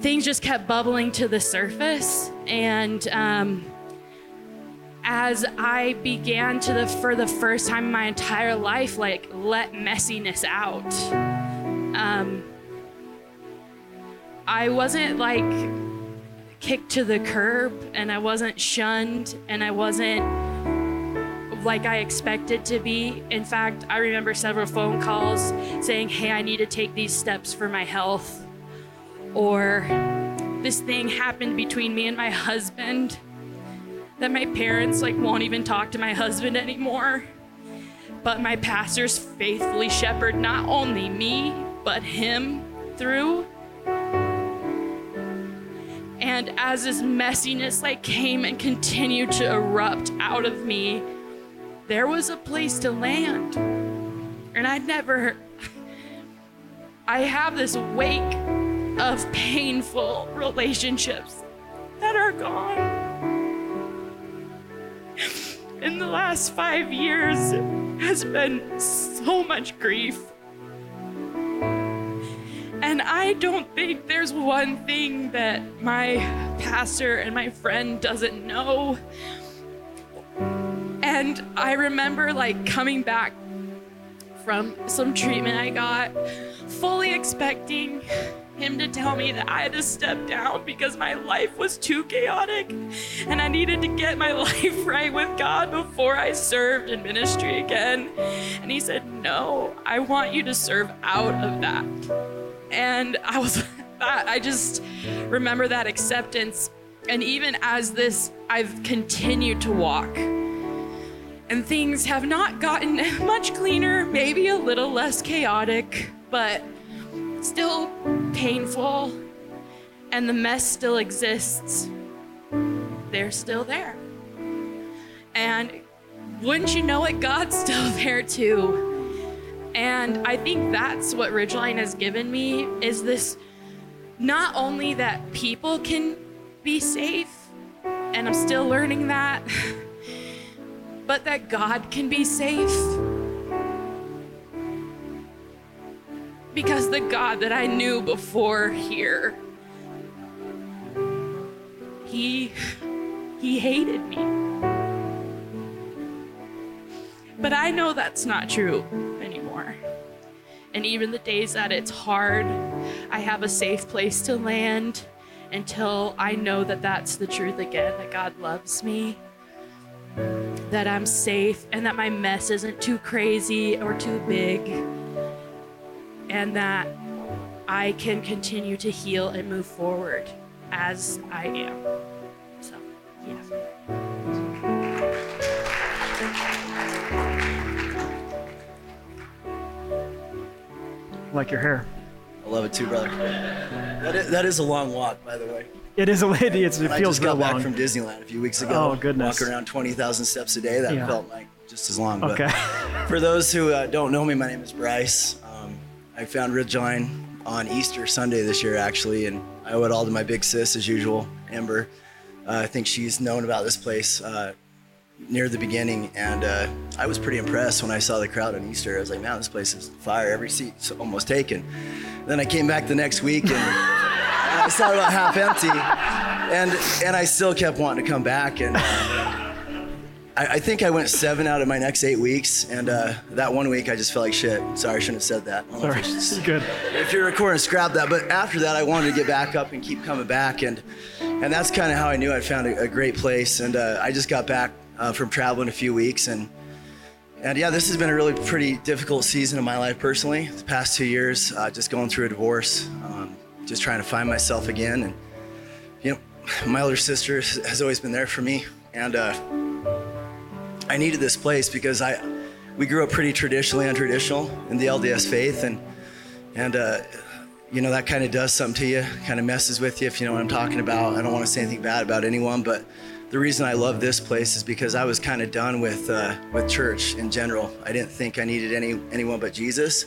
Speaker 11: things just kept bubbling to the surface and um, as I began to the for the first time in my entire life, like let messiness out. Um, I wasn't like kicked to the curb, and I wasn't shunned, and I wasn't like I expected to be. In fact, I remember several phone calls saying, "Hey, I need to take these steps for my health," or "This thing happened between me and my husband." That my parents like won't even talk to my husband anymore. But my pastors faithfully shepherd not only me, but him through. And as this messiness like came and continued to erupt out of me, there was a place to land. And I'd never I have this wake of painful relationships that are gone in the last five years has been so much grief. And I don't think there's one thing that my pastor and my friend doesn't know. And I remember like coming back from some treatment I got, fully expecting him to tell me that I had to step down because my life was too chaotic and I needed to get my life right with God before I served in ministry again. And he said, No, I want you to serve out of that. And I was. I just remember that acceptance. And even as this, I've continued to walk. And things have not gotten much cleaner, maybe a little less chaotic, but still painful. And the mess still exists. They're still there. And wouldn't you know it, God's still there too. And I think that's what Ridgeline has given me is this not only that people can be safe, and I'm still learning that, but that God can be safe. Because the God that I knew before here, he he hated me. But I know that's not true anymore. And even the days that it's hard, I have a safe place to land until I know that that's the truth again that God loves me, that I'm safe, and that my mess isn't too crazy or too big, and that I can continue to heal and move forward as I am. So, yeah.
Speaker 1: Like your hair.
Speaker 12: I love it too, brother. That is, that is a long walk, by the way.
Speaker 1: It is a lady. It's, it
Speaker 12: I
Speaker 1: feels
Speaker 12: just got back
Speaker 1: long.
Speaker 12: from Disneyland a few weeks ago.
Speaker 1: Oh, goodness.
Speaker 12: Walk around 20,000 steps a day. That
Speaker 1: Yeah.
Speaker 12: felt like just as long. But
Speaker 1: Okay.
Speaker 12: for those who uh, don't know me, my name is Bryce. I found Ridgeline on Easter Sunday this year, actually, and I owe it all to my big sis, as usual, Amber. Uh, I think she's known about this place uh, near the beginning, and uh, I was pretty impressed when I saw the crowd on Easter. I was like, man, this place is fire. Every seat's almost taken. Then I came back the next week, and I saw about half empty, and and I still kept wanting to come back, and. Uh, I, I think I went seven out of my next eight weeks, and uh, that one week I just felt like shit. Sorry, I shouldn't have said that. I don't know if
Speaker 1: Sorry.
Speaker 12: I should-
Speaker 1: Good.
Speaker 12: if you're recording, scrap that. But after that, I wanted to get back up and keep coming back, and and that's kind of how I knew I'd found a, a great place. And uh, I just got back uh, from traveling a few weeks, and and yeah, this has been a really pretty difficult season of my life personally. The past two years, uh, just going through a divorce, um, just trying to find myself again, and you know, my older sister has always been there for me, and. I needed this place because I, we grew up pretty traditionally untraditional in the LDS faith, and and uh, you know that kind of does something to you, kind of messes with you if you know what I'm talking about. I don't want to say anything bad about anyone, but the reason I love this place is because I was kind of done with uh, with church in general. I didn't think I needed any anyone but Jesus.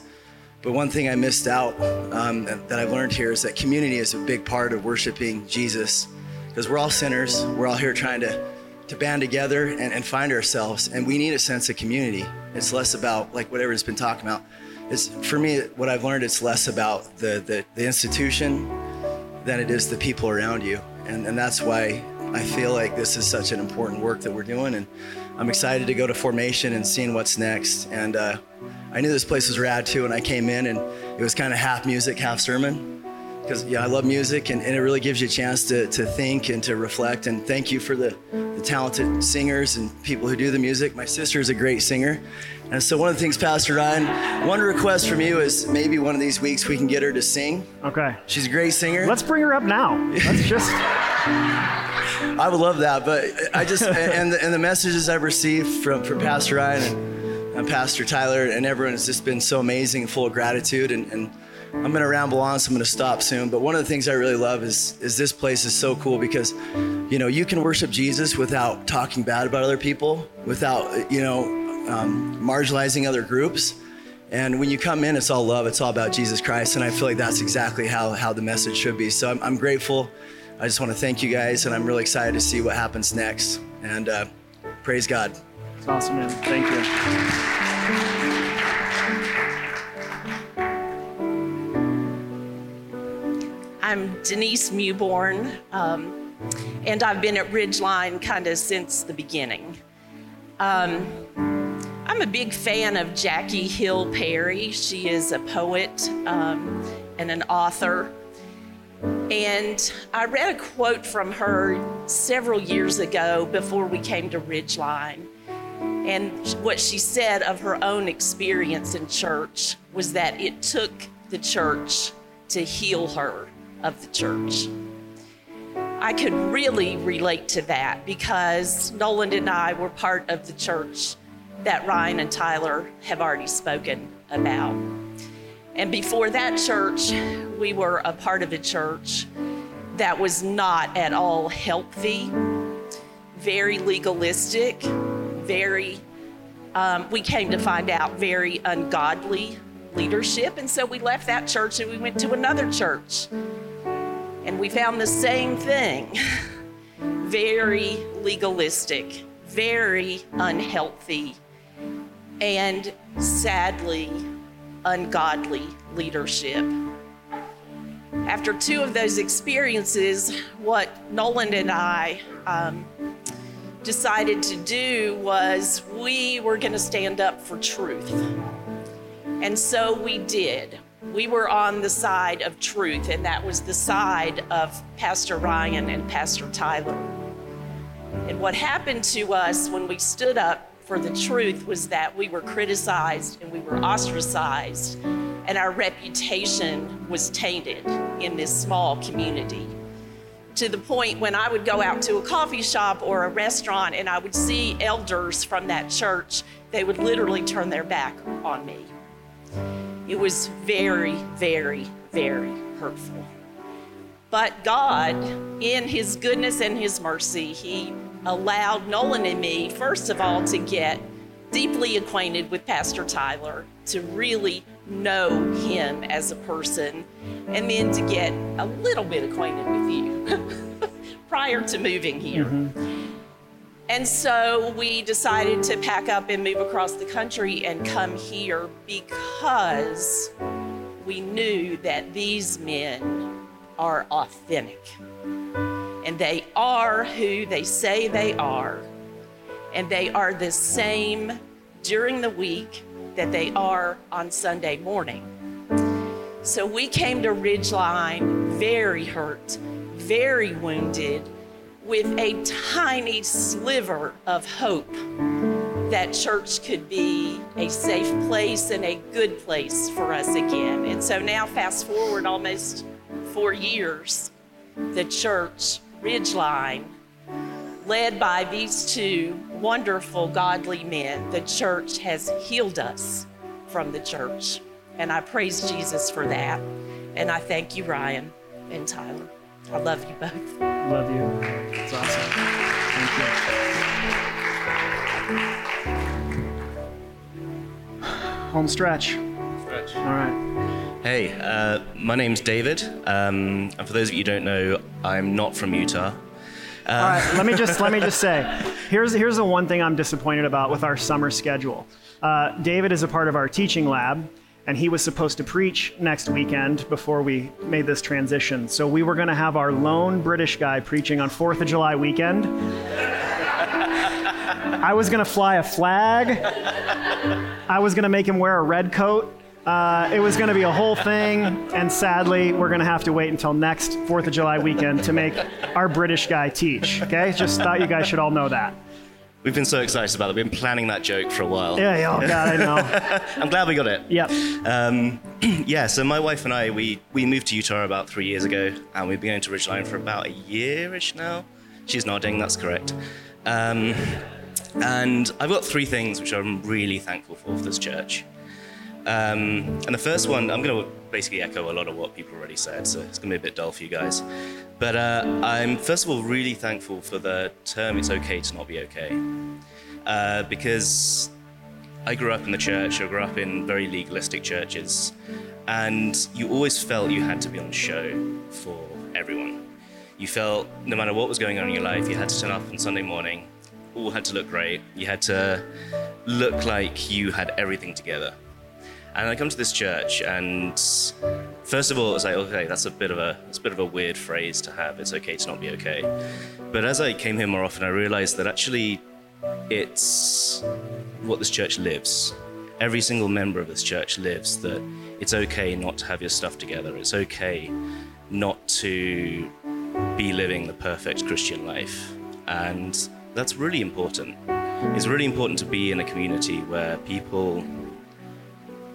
Speaker 12: But one thing I missed out um, that I've learned here is that community is a big part of worshiping Jesus, because we're all sinners. We're all here trying to to band together and, and find ourselves, and we need a sense of community. It's less about like whatever has been talking about. It's for me what I've learned. It's less about the the, the institution than it is the people around you, and and that's why I feel like this is such an important work that we're doing, and I'm excited to go to formation and seeing what's next. And uh, I knew this place was rad too when I came in, and it was kind of half music, half sermon. Because yeah, I love music, and, and it really gives you a chance to, to think and to reflect. And thank you for the, the talented singers and people who do the music. My sister is a great singer, and so one of the things, Pastor Ryan, one request from you is maybe one of these weeks we can get her to sing.
Speaker 1: Okay.
Speaker 12: She's a great singer.
Speaker 1: Let's bring her up now. Let's just.
Speaker 12: I would love that, but I just and the, and the messages I've received from from Pastor Ryan and, and Pastor Tyler and everyone has just been so amazing and full of gratitude. And, and I'm gonna ramble on, so I'm gonna stop soon. But one of the things I really love is is this place is so cool because, you know, you can worship Jesus without talking bad about other people, without you know um, marginalizing other groups. And when you come in, it's all love. It's all about Jesus Christ. And I feel like that's exactly how, how the message should be. So I'm, I'm grateful. I just want to thank you guys. And I'm really excited to see what happens next. And uh, praise God.
Speaker 1: It's awesome, man. Thank you.
Speaker 13: I'm Denise Mewborn, um, and I've been at Ridgeline kind of since the beginning. Um, I'm a big fan of Jackie Hill Perry. She is a poet um, and an author. And I read a quote from her several years ago before we came to Ridgeline. And what she said of her own experience in church was that it took the church to heal her of the church. I could really relate to that because Nolan and I were part of the church that Ryan and Tyler have already spoken about. And before that church, we were a part of a church that was not at all healthy, very legalistic, very, um, we came to find out, very ungodly leadership. And so we left that church and we went to another church. And we found the same thing very legalistic, very unhealthy, and sadly, ungodly leadership. After two of those experiences, what Nolan and I um, decided to do was we were going to stand up for truth. And so we did. We were on the side of truth, and that was the side of Pastor Ryan and Pastor Tyler. And what happened to us when we stood up for the truth was that we were criticized and we were ostracized, and our reputation was tainted in this small community. To the point when I would go out to a coffee shop or a restaurant and I would see elders from that church, they would literally turn their back on me. It was very, very, very hurtful. But God, in His goodness and His mercy, He allowed Nolan and me, first of all, to get deeply acquainted with Pastor Tyler, to really know him as a person, and then to get a little bit acquainted with you prior to moving here. Mm-hmm. And so we decided to pack up and move across the country and come here because we knew that these men are authentic and they are who they say they are. And they are the same during the week that they are on Sunday morning. So we came to Ridgeline very hurt, very wounded, with a tiny sliver of hope that church could be a safe place and a good place for us again. And so now, fast forward almost four years, the church Ridgeline, led by these two wonderful, godly men, the church has healed us from the church. And I praise Jesus for that. And I thank you, Ryan and Tyler. I love you both.
Speaker 1: Love you. It's awesome. Thank you. Home stretch.
Speaker 5: Stretch.
Speaker 1: All right.
Speaker 5: Hey, uh, my name's David. Um, and for those of you who don't know, I'm not from Utah. Uh,
Speaker 1: All right, let me just let me just say, here's here's the one thing I'm disappointed about with our summer schedule. Uh, David is a part of our teaching lab, and he was supposed to preach next weekend before we made this transition. So we were going to have our lone British guy preaching on Fourth of July weekend. I was going to fly a flag. I was going to make him wear a red coat. Uh, it was going to be a whole thing, and sadly, we're going to have to wait until next Fourth of July weekend to make our British guy teach. Okay, just thought you guys should all know that.
Speaker 5: We've been so excited about it. We've been planning that joke for a while.
Speaker 1: Yeah, yeah, oh God, I know.
Speaker 5: I'm glad we got it.
Speaker 1: Yep.
Speaker 5: Um, yeah, so my wife and I, we, we moved to Utah about three years ago, and we've been going to Ridgeline for about a year-ish now. She's nodding, that's correct. Um, and I've got three things which I'm really thankful for for this church. Um, and the first one, I'm going to basically echo a lot of what people already said, so it's going to be a bit dull for you guys. But uh, I'm first of all really thankful for the term "it's okay to not be okay," uh, because I grew up in the church. I grew up in very legalistic churches, and you always felt you had to be on show for everyone. You felt no matter what was going on in your life, you had to turn up on Sunday morning. All had to look great. You had to look like you had everything together. And I come to this church, and first of all, it was like, okay, that's a bit of a it's a bit of a weird phrase to have. It's okay to not be okay. But as I came here more often, I realized that actually, it's what this church lives. Every single member of this church lives that it's okay not to have your stuff together. It's okay not to be living the perfect Christian life. And that's really important. It's really important to be in a community where people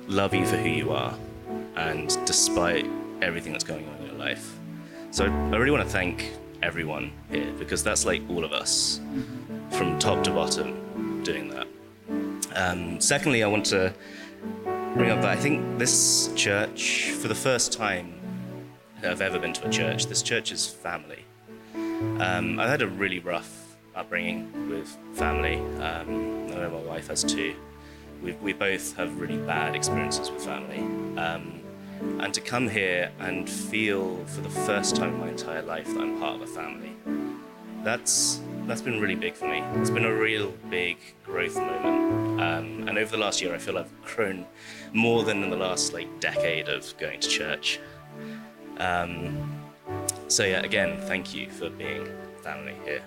Speaker 5: love you for who you are and despite everything that's going on in your life. So I really want to thank everyone here because that's like all of us from top to bottom doing that. Um, secondly, I want to bring up that I think this church, for the first time I've ever been to a church, this church is family. Um, I've had a really rough upbringing with family. Um, I know my wife has too. We, we both have really bad experiences with family. Um, and to come here and feel for the first time in my entire life that I'm part of a family, that's that's been really big for me. It's been a real big growth moment. Um, and over the last year, I feel I've grown more than in the last like decade of going to church. Um, so yeah, again, thank you for being family here.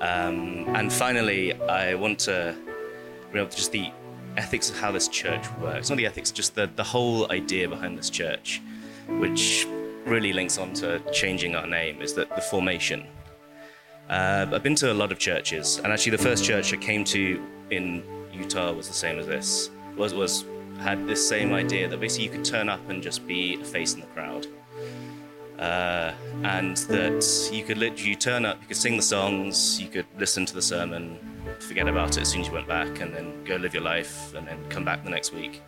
Speaker 5: Um, and finally, I want to bring up just the ethics of how this church works. Not the ethics, just the, the whole idea behind this church, which really links on to changing our name, is that the formation. Uh, I've been to a lot of churches, and actually, the first church I came to in Utah was the same as this. Was was had this same idea that basically you could turn up and just be a face in the crowd, uh, and that you could literally turn up, you could sing the songs, you could listen to the sermon, forget about it as soon as you went back, and then go live your life, and then come back the next week.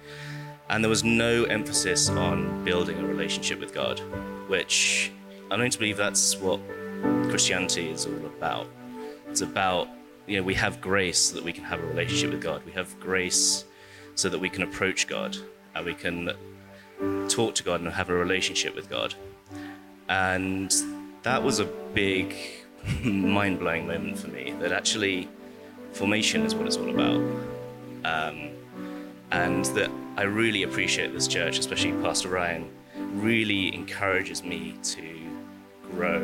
Speaker 5: And there was no emphasis on building a relationship with God, which I'm going to believe that's what Christianity is all about. It's about, you know, we have grace so that we can have a relationship with God. We have grace so that we can approach God and we can talk to God and have a relationship with God. And that was a big, mind blowing moment for me that actually formation is what it's all about. Um, and that I really appreciate this church, especially Pastor Ryan, really encourages me to grow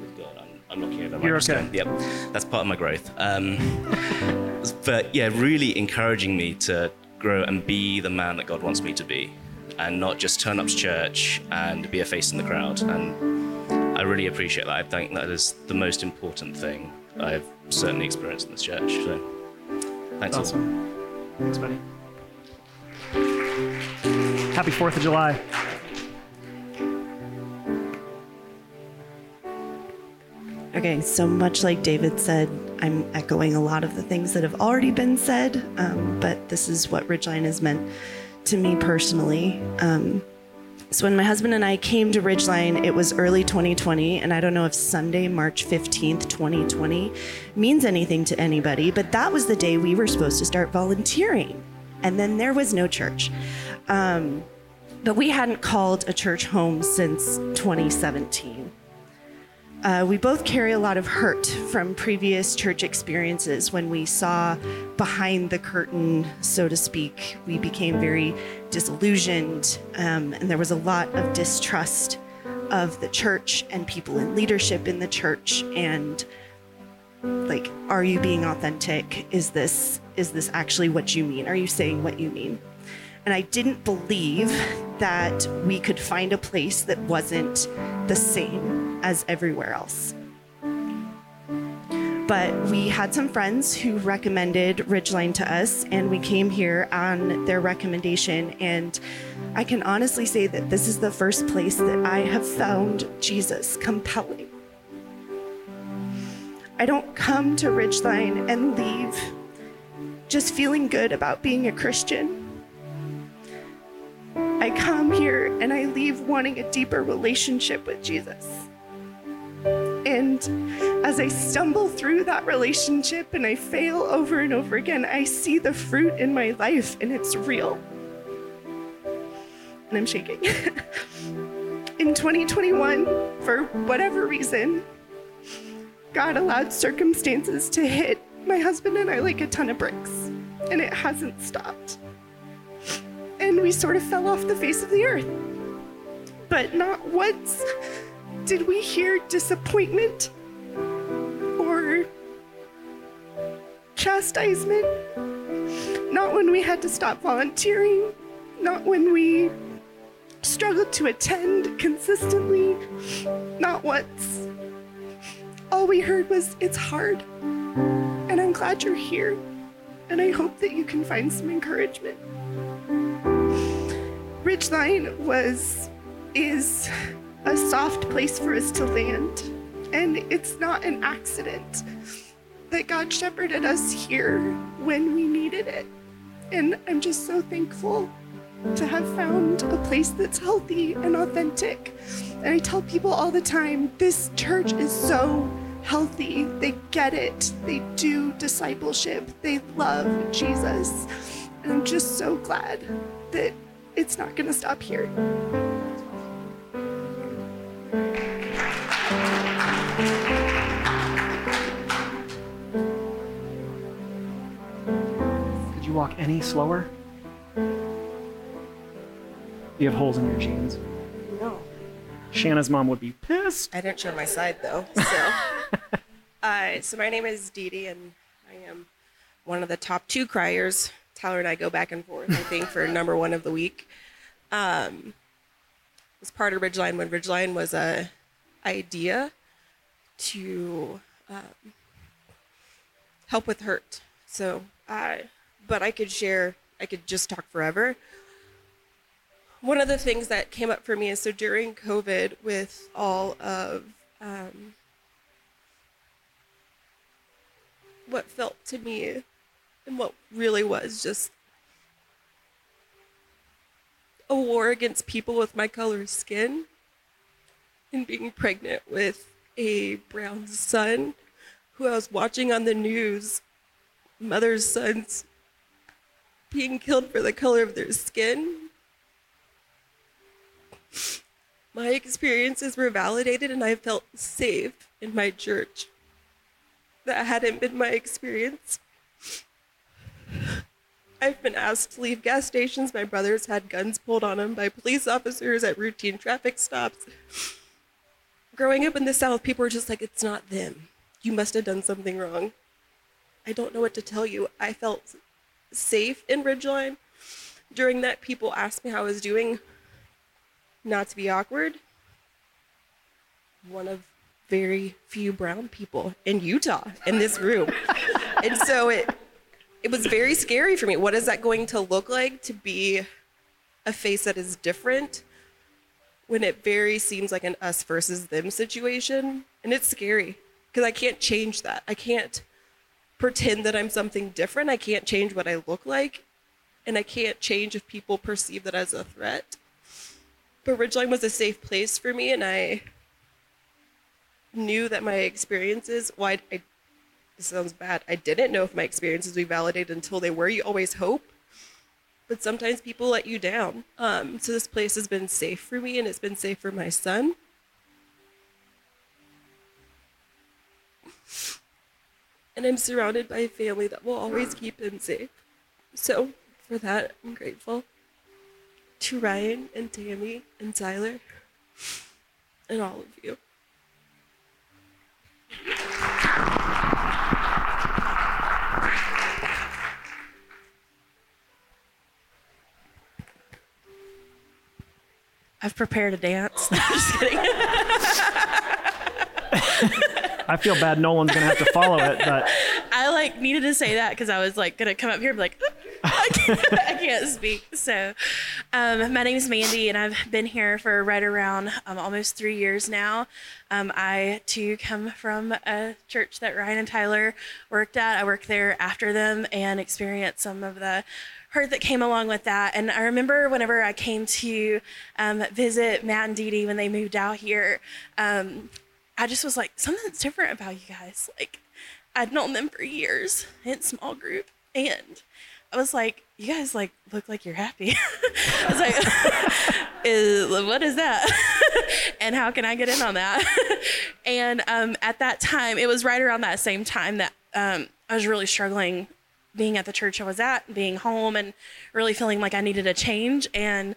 Speaker 5: with God. I'm, I'm looking at the
Speaker 1: You're okay.
Speaker 5: Yep, that's part of my growth. Um, but yeah, really encouraging me to grow and be the man that God wants me to be, and not just turn up to church and be a face in the crowd. And I really appreciate that. I think that is the most important thing I've certainly experienced in this church. So, thanks. all.
Speaker 1: Awesome. Thanks, buddy. Happy 4th of July.
Speaker 14: Okay, so much like David said, I'm echoing a lot of the things that have already been said, um, but this is what Ridgeline has meant to me personally. Um, so when my husband and I came to Ridgeline, it was early 2020, and I don't know if Sunday, March 15th, 2020 means anything to anybody, but that was the day we were supposed to start volunteering. And then there was no church. Um, but we hadn't called a church home since 2017. Uh, we both carry a lot of hurt from previous church experiences when we saw behind the curtain, so to speak. We became very disillusioned, um, and there was a lot of distrust of the church and people in leadership in the church. And like, are you being authentic? Is this is this actually what you mean? Are you saying what you mean? And I didn't believe that we could find a place that wasn't the same as everywhere else. But we had some friends who recommended Ridgeline to us, and we came here on their recommendation. And I can honestly say that this is the first place that I have found Jesus compelling. I don't come to Ridgeline and leave just feeling good about being a Christian. I come here and I leave wanting a deeper relationship with Jesus. And as I stumble through that relationship and I fail over and over again, I see the fruit in my life and it's real. And I'm shaking. in 2021, for whatever reason, God allowed circumstances to hit my husband and I like a ton of bricks, and it hasn't stopped. and we sort of fell off the face of the earth. But not once did we hear disappointment or chastisement. Not when we had to stop volunteering, not when we struggled to attend consistently, not once. All we heard was, it's hard. And I'm glad you're here. And I hope that you can find some encouragement. Ridgeline was, is a soft place for us to land. And it's not an accident that God shepherded us here when we needed it. And I'm just so thankful to have found a place that's healthy and authentic. And I tell people all the time this church is so healthy. They get it, they do discipleship, they love Jesus. And I'm just so glad that it's not going to stop here.
Speaker 1: Could you walk any slower? Do You have holes in your jeans.
Speaker 15: No.
Speaker 1: Shanna's mom would be pissed.
Speaker 15: I didn't show my side though. So, uh, so my name is Dee Dee, and I am one of the top two criers. Tyler and I go back and forth. I think for number one of the week. Um, was part of Ridgeline when Ridgeline was a idea to um, help with hurt. So, uh, but I could share. I could just talk forever one of the things that came up for me is so during COVID, with all of um, what felt to me and what really was just a war against people with my color skin and being pregnant with a brown son who I was watching on the news, mother's sons being killed for the color of their skin my experiences were validated and I felt safe in my church. That hadn't been my experience. I've been asked to leave gas stations. My brothers had guns pulled on them by police officers at routine traffic stops. Growing up in the South, people were just like, it's not them. You must have done something wrong. I don't know what to tell you. I felt safe in Ridgeline. During that, people asked me how I was doing not to be awkward, one of very few brown people in Utah in this room. and so it it was very scary for me. What is that going to look like to be a face that is different when it very seems like an us versus them situation? And it's scary because I can't change that. I can't pretend that I'm something different. I can't change what I look like. And I can't change if people perceive that as a threat. But Ridgeline was a safe place for me, and I knew that my experiences, well, I, I this sounds bad. I didn't know if my experiences be validated until they were. You always hope, but sometimes people let you down. Um, so this place has been safe for me, and it's been safe for my son. And I'm surrounded by a family that will always keep him safe. So for that, I'm grateful to Ryan and Tammy and Tyler and all of you.
Speaker 16: I've prepared a dance. I'm just kidding.
Speaker 1: I feel bad No one's gonna have to follow it, but
Speaker 16: I like needed to say that because I was like gonna come up here and be like, I can't, I can't speak. So, um, my name is Mandy, and I've been here for right around um, almost three years now. Um, I too come from a church that Ryan and Tyler worked at. I worked there after them and experienced some of the hurt that came along with that. And I remember whenever I came to um, visit Matt and Dee Dee when they moved out here, um, I just was like, something's different about you guys. Like, I'd known them for years in small group, and I was like, you guys like look like you're happy. I was like, is, what is that? and how can I get in on that? and um, at that time, it was right around that same time that um, I was really struggling being at the church I was at, being home, and really feeling like I needed a change. And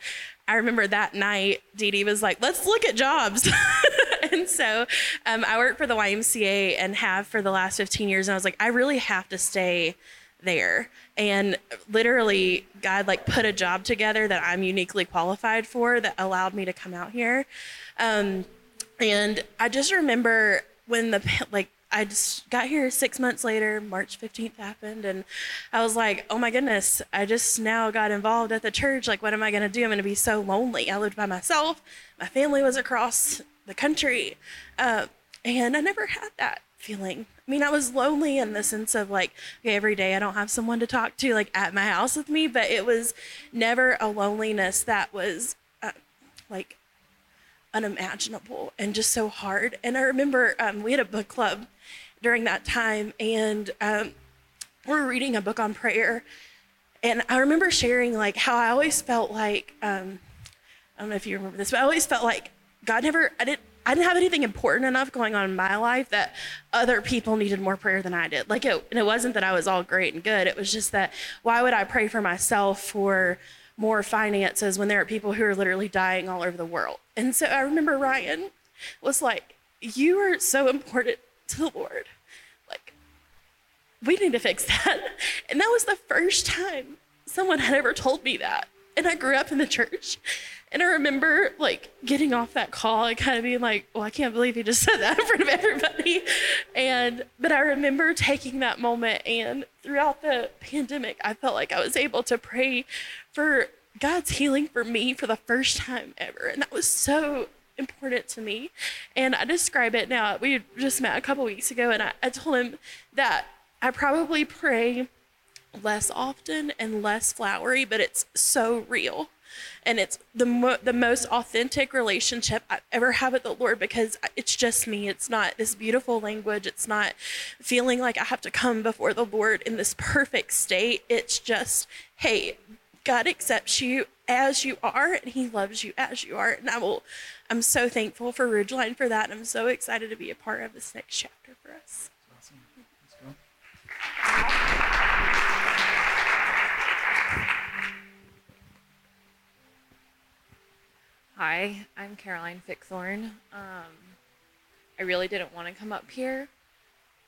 Speaker 16: I remember that night, Dee Dee was like, let's look at jobs. and so um, I worked for the YMCA and have for the last 15 years. And I was like, I really have to stay there. And literally, God like put a job together that I'm uniquely qualified for that allowed me to come out here. Um, and I just remember when the like I just got here six months later, March 15th happened, and I was like, oh my goodness, I just now got involved at the church. Like, what am I going to do? I'm going to be so lonely. I lived by myself, my family was across the country, uh, and I never had that feeling. I mean, I was lonely in the sense of like, okay, every day I don't have someone to talk to, like at my house with me, but it was never a loneliness that was uh, like unimaginable and just so hard. And I remember um, we had a book club during that time, and um, we were reading a book on prayer. And I remember sharing like how I always felt like um, I don't know if you remember this, but I always felt like God never I didn't I didn't have anything important enough going on in my life that other people needed more prayer than I did. Like it, and it wasn't that I was all great and good. It was just that why would I pray for myself for more finances when there are people who are literally dying all over the world? And so I remember Ryan was like, "You are so important to the Lord. Like, we need to fix that." And that was the first time someone had ever told me that. And I grew up in the church. And I remember like getting off that call and kind of being like, well, I can't believe he just said that in front of everybody. And, but I remember taking that moment and throughout the pandemic, I felt like I was able to pray for God's healing for me for the first time ever. And that was so important to me. And I describe it now. We just met a couple weeks ago and I, I told him that I probably pray less often and less flowery, but it's so real and it's the mo- the most authentic relationship I ever have with the Lord because it's just me. It's not this beautiful language. It's not feeling like I have to come before the Lord in this perfect state. It's just, hey, God accepts you as you are and he loves you as you are. And I will I'm so thankful for Ridgeline for that. And I'm so excited to be a part of this next chapter for us.
Speaker 1: Awesome.
Speaker 17: Hi, I'm Caroline Fickthorn. Um, I really didn't want to come up here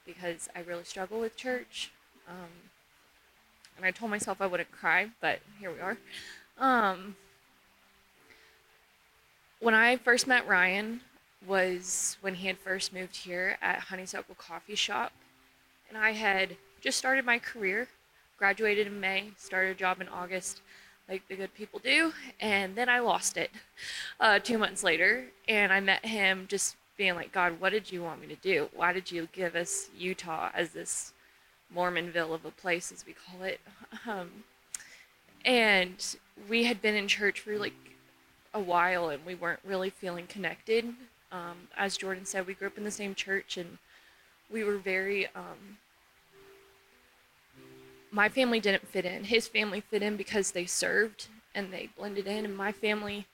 Speaker 17: because I really struggle with church. Um, and I told myself I wouldn't cry, but here we are. Um, when I first met Ryan was when he had first moved here at Honeysuckle Coffee Shop. And I had just started my career, graduated in May, started a job in August like the good people do. And then I lost it uh, two months later. And I met him just being like, God, what did you want me to do? Why did you give us Utah as this Mormonville of a place, as we call it? Um, and we had been in church for like a while and we weren't really feeling connected. Um, as Jordan said, we grew up in the same church and we were very um, my family didn't fit in. His family fit in because they served and they blended in, and my family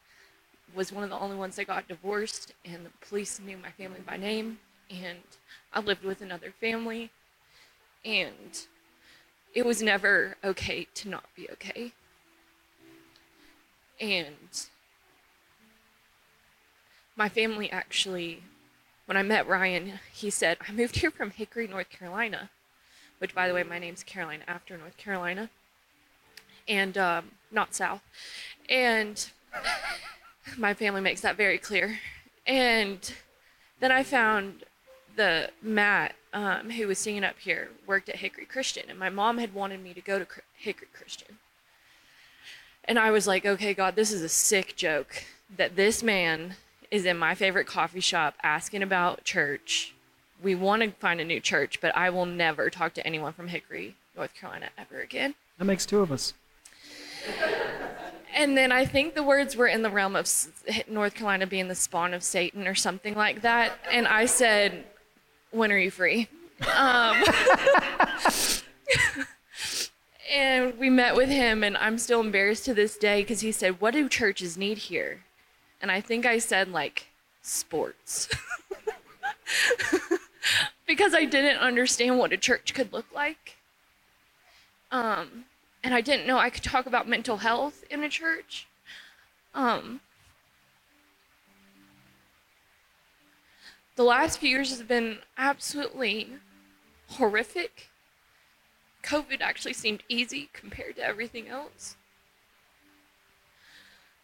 Speaker 17: was one of the only ones that got divorced, and the police knew my family by name, and I lived with another family, and it was never okay to not be okay. And my family actually, when I met Ryan, he said, I moved here from Hickory, North Carolina which by the way, my name's Caroline after North Carolina, and um, not South. And my family makes that very clear. And then I found the Matt um, who was singing up here worked at Hickory Christian, and my mom had wanted me to go to Hickory Christian. And I was like, okay, God, this is a sick joke that this man is in my favorite coffee shop asking about church we want to find a new church, but I will never talk to anyone from Hickory, North Carolina ever again.
Speaker 1: That makes two of us.
Speaker 17: And then I think the words were in the realm of North Carolina being the spawn of Satan or something like that. And I said, When are you free? Um, and we met with him, and I'm still embarrassed to this day because he said, What do churches need here? And I think I said, like, sports. because I didn't understand what a church could look like. Um, and I didn't know I could talk about mental health in a church. Um, the last few years has been absolutely horrific. COVID actually seemed easy compared to everything else.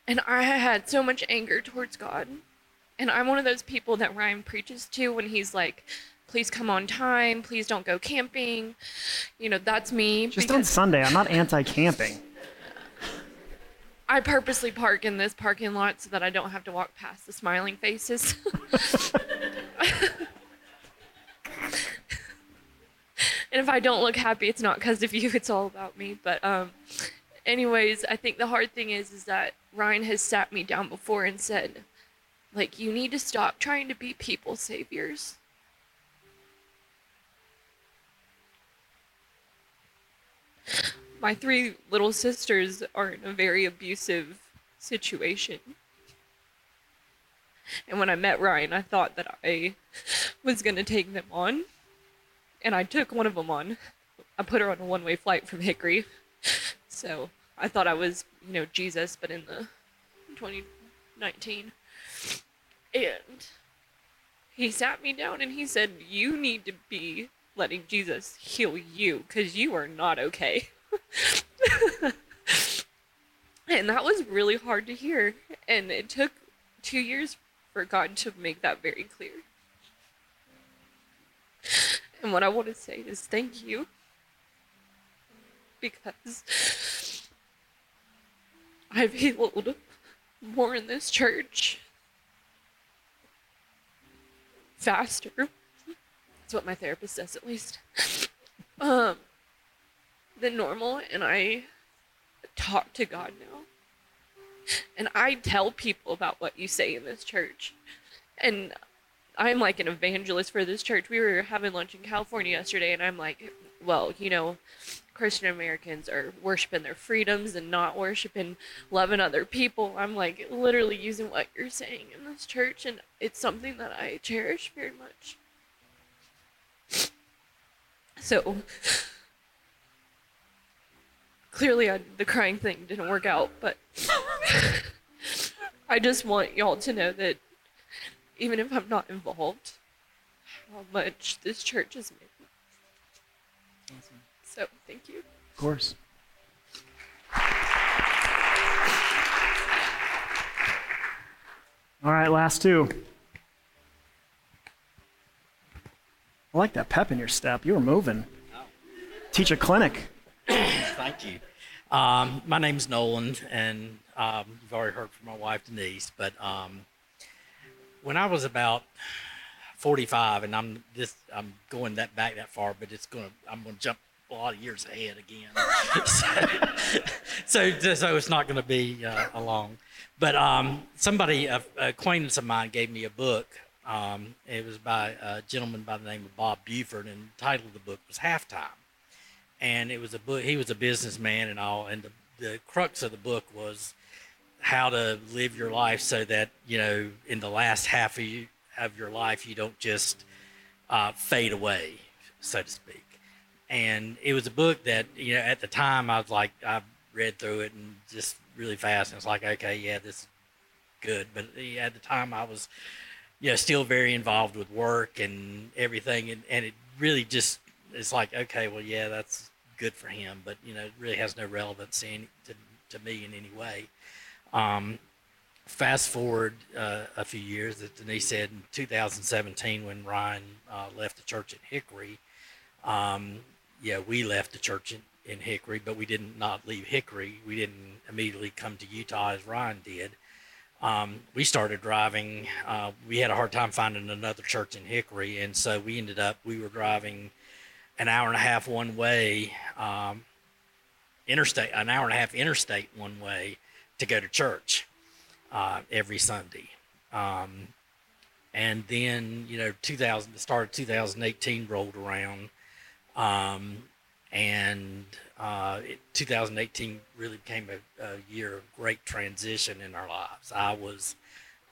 Speaker 17: And I had so much anger towards God. And I'm one of those people that Ryan preaches to when he's like, please come on time, please don't go camping. You know, that's me.
Speaker 1: Just on Sunday. I'm not anti-camping.
Speaker 17: I purposely park in this parking lot so that I don't have to walk past the smiling faces. and if I don't look happy, it's not because of you, it's all about me. But um anyways, I think the hard thing is is that Ryan has sat me down before and said, like, you need to stop trying to be people saviors. My three little sisters are in a very abusive situation. And when I met Ryan, I thought that I was going to take them on. And I took one of them on. I put her on a one way flight from Hickory. So I thought I was, you know, Jesus, but in the 2019. And he sat me down and he said, You need to be letting Jesus heal you because you are not okay. and that was really hard to hear. And it took two years for God to make that very clear. And what I want to say is thank you. Because I've healed more in this church faster. That's what my therapist says, at least. Um, than normal, and I talk to God now. And I tell people about what you say in this church. And I'm like an evangelist for this church. We were having lunch in California yesterday, and I'm like, well, you know, Christian Americans are worshiping their freedoms and not worshiping loving other people. I'm like literally using what you're saying in this church, and it's something that I cherish very much. So clearly, I, the crying thing didn't work out, but I just want y'all to know that even if I'm not involved, how much this church has made. So, thank you.
Speaker 1: Of course. All right, last two. I like that pep in your step. You were moving. Teach a clinic.
Speaker 18: Thank you. Um, my name's Nolan, and um, you've already heard from my wife Denise. But um, when I was about 45, and I'm just I'm going that back that far, but it's gonna I'm gonna jump a lot of years ahead again. so, so, so it's not going to be uh, a long. But um, somebody, a, a acquaintance of mine, gave me a book. Um, it was by a gentleman by the name of Bob Buford, and the title of the book was Halftime. And it was a book. He was a businessman and all, and the, the crux of the book was how to live your life so that you know in the last half of, you, of your life you don't just uh, fade away, so to speak. And it was a book that you know at the time I was like I read through it and just really fast and it's like okay yeah this is good. But at the time I was you know still very involved with work and everything and, and it really just it's like okay well yeah that's good for him. But you know it really has no relevance to, to me in any way um, fast forward uh, a few years that Denise said in 2017 when Ryan uh, left the church at Hickory um, yeah, we left the church in, in Hickory, but we didn't not leave Hickory. We didn't immediately come to Utah as Ryan did. Um, we started driving. Uh, we had a hard time finding another church in Hickory, and so we ended up we were driving an hour and a half one way, um, interstate, an hour and a half interstate one way to go to church uh, every Sunday. Um, and then you know 2000 the start of 2018 rolled around um, and uh, it, 2018 really became a, a, year of great transition in our lives. I was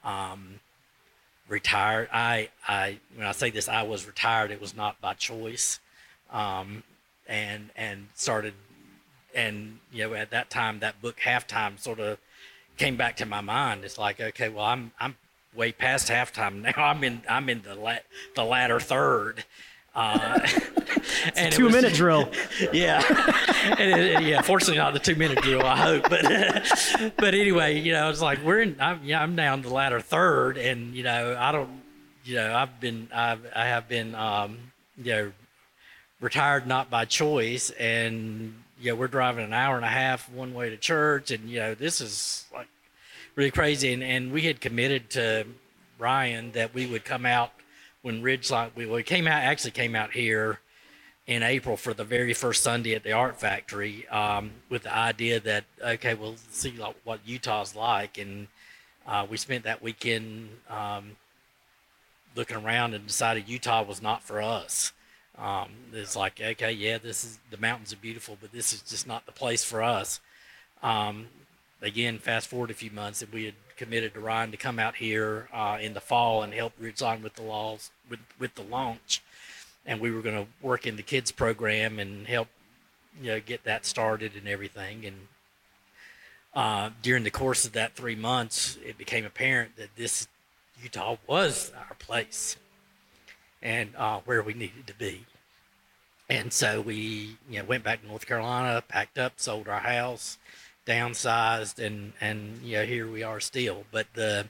Speaker 18: um, retired. I, I, when I say this, I was retired. It was not by choice, um, and and started and you know, at that time, that book halftime sort of came back to my mind. It's like, okay, well, I'm I'm way past halftime now. I'm in I'm in the la- the latter third. Uh, and
Speaker 1: two
Speaker 18: was-
Speaker 1: minute drill.
Speaker 18: yeah, and yeah. Fortunately, not the two minute drill. I hope, but but anyway, you know, it's like we're in. I'm, yeah, I'm down the latter third, and you know, I don't. You know, I've been. I've I have been. Um, you know, retired not by choice, and you know, we're driving an hour and a half one way to church, and you know, this is like really crazy. And, and we had committed to Ryan that we would come out when Ridgeline. We, we came out actually came out here in April for the very first Sunday at the Art Factory um, with the idea that okay, we'll see like, what Utah's like, and uh, we spent that weekend um, looking around and decided Utah was not for us. Um, it's like okay, yeah, this is the mountains are beautiful, but this is just not the place for us. Um, again, fast forward a few months, and we had committed to Ryan to come out here uh, in the fall and help Ridgeline with the laws with with the launch. And we were going to work in the kids program and help you know get that started and everything. And uh, during the course of that three months it became apparent that this utah was our place and uh, where we needed to be and so we you know went back to north carolina packed up sold our house downsized and and you know here we are still but the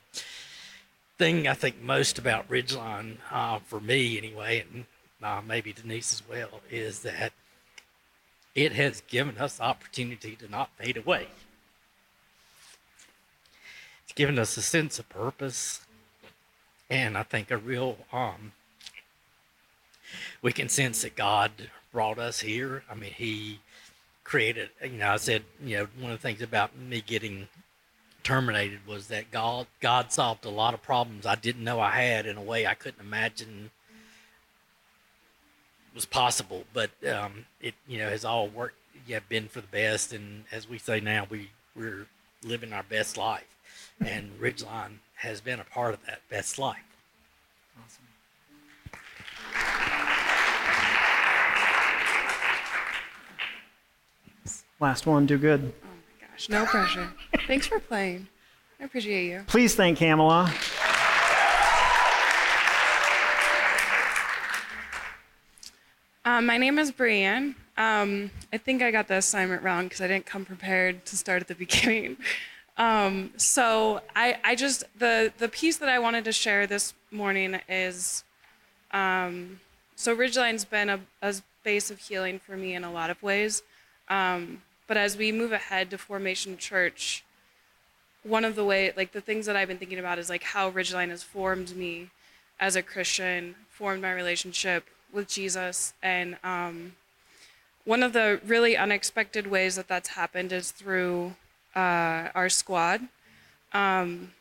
Speaker 18: thing I think most about Ridgeline, uh, for me anyway, and uh, maybe Denise as well, is that it has given us opportunity to not fade away. It's given us a sense of purpose, and I think a real um, we can sense that God brought us here. I mean, He created. You know, I said, you know, one of the things about me getting terminated was that God God solved a lot of problems I didn't know I had in a way I couldn't imagine was possible. But um, it you know has all worked yeah been for the best, and as we say now, we we're living our best life, and Ridgeline has been a part of that best life.
Speaker 1: Last one, do good.
Speaker 11: Oh my gosh, no pressure. Thanks for playing. I appreciate you.
Speaker 1: Please thank Kamala.
Speaker 11: Um, my name is Brienne. Um, I think I got the assignment wrong because I didn't come prepared to start at the beginning. Um, so I, I just the the piece that I wanted to share this morning is, um, so Ridgeline's been a, a base of healing for me in a lot of ways. Um, but as we move ahead to Formation Church, one of the way like the things that I've been thinking about is like how Ridgeline has formed me as a Christian, formed my relationship with Jesus, and um, one of the really unexpected ways that that's happened is through uh, our squad. Um,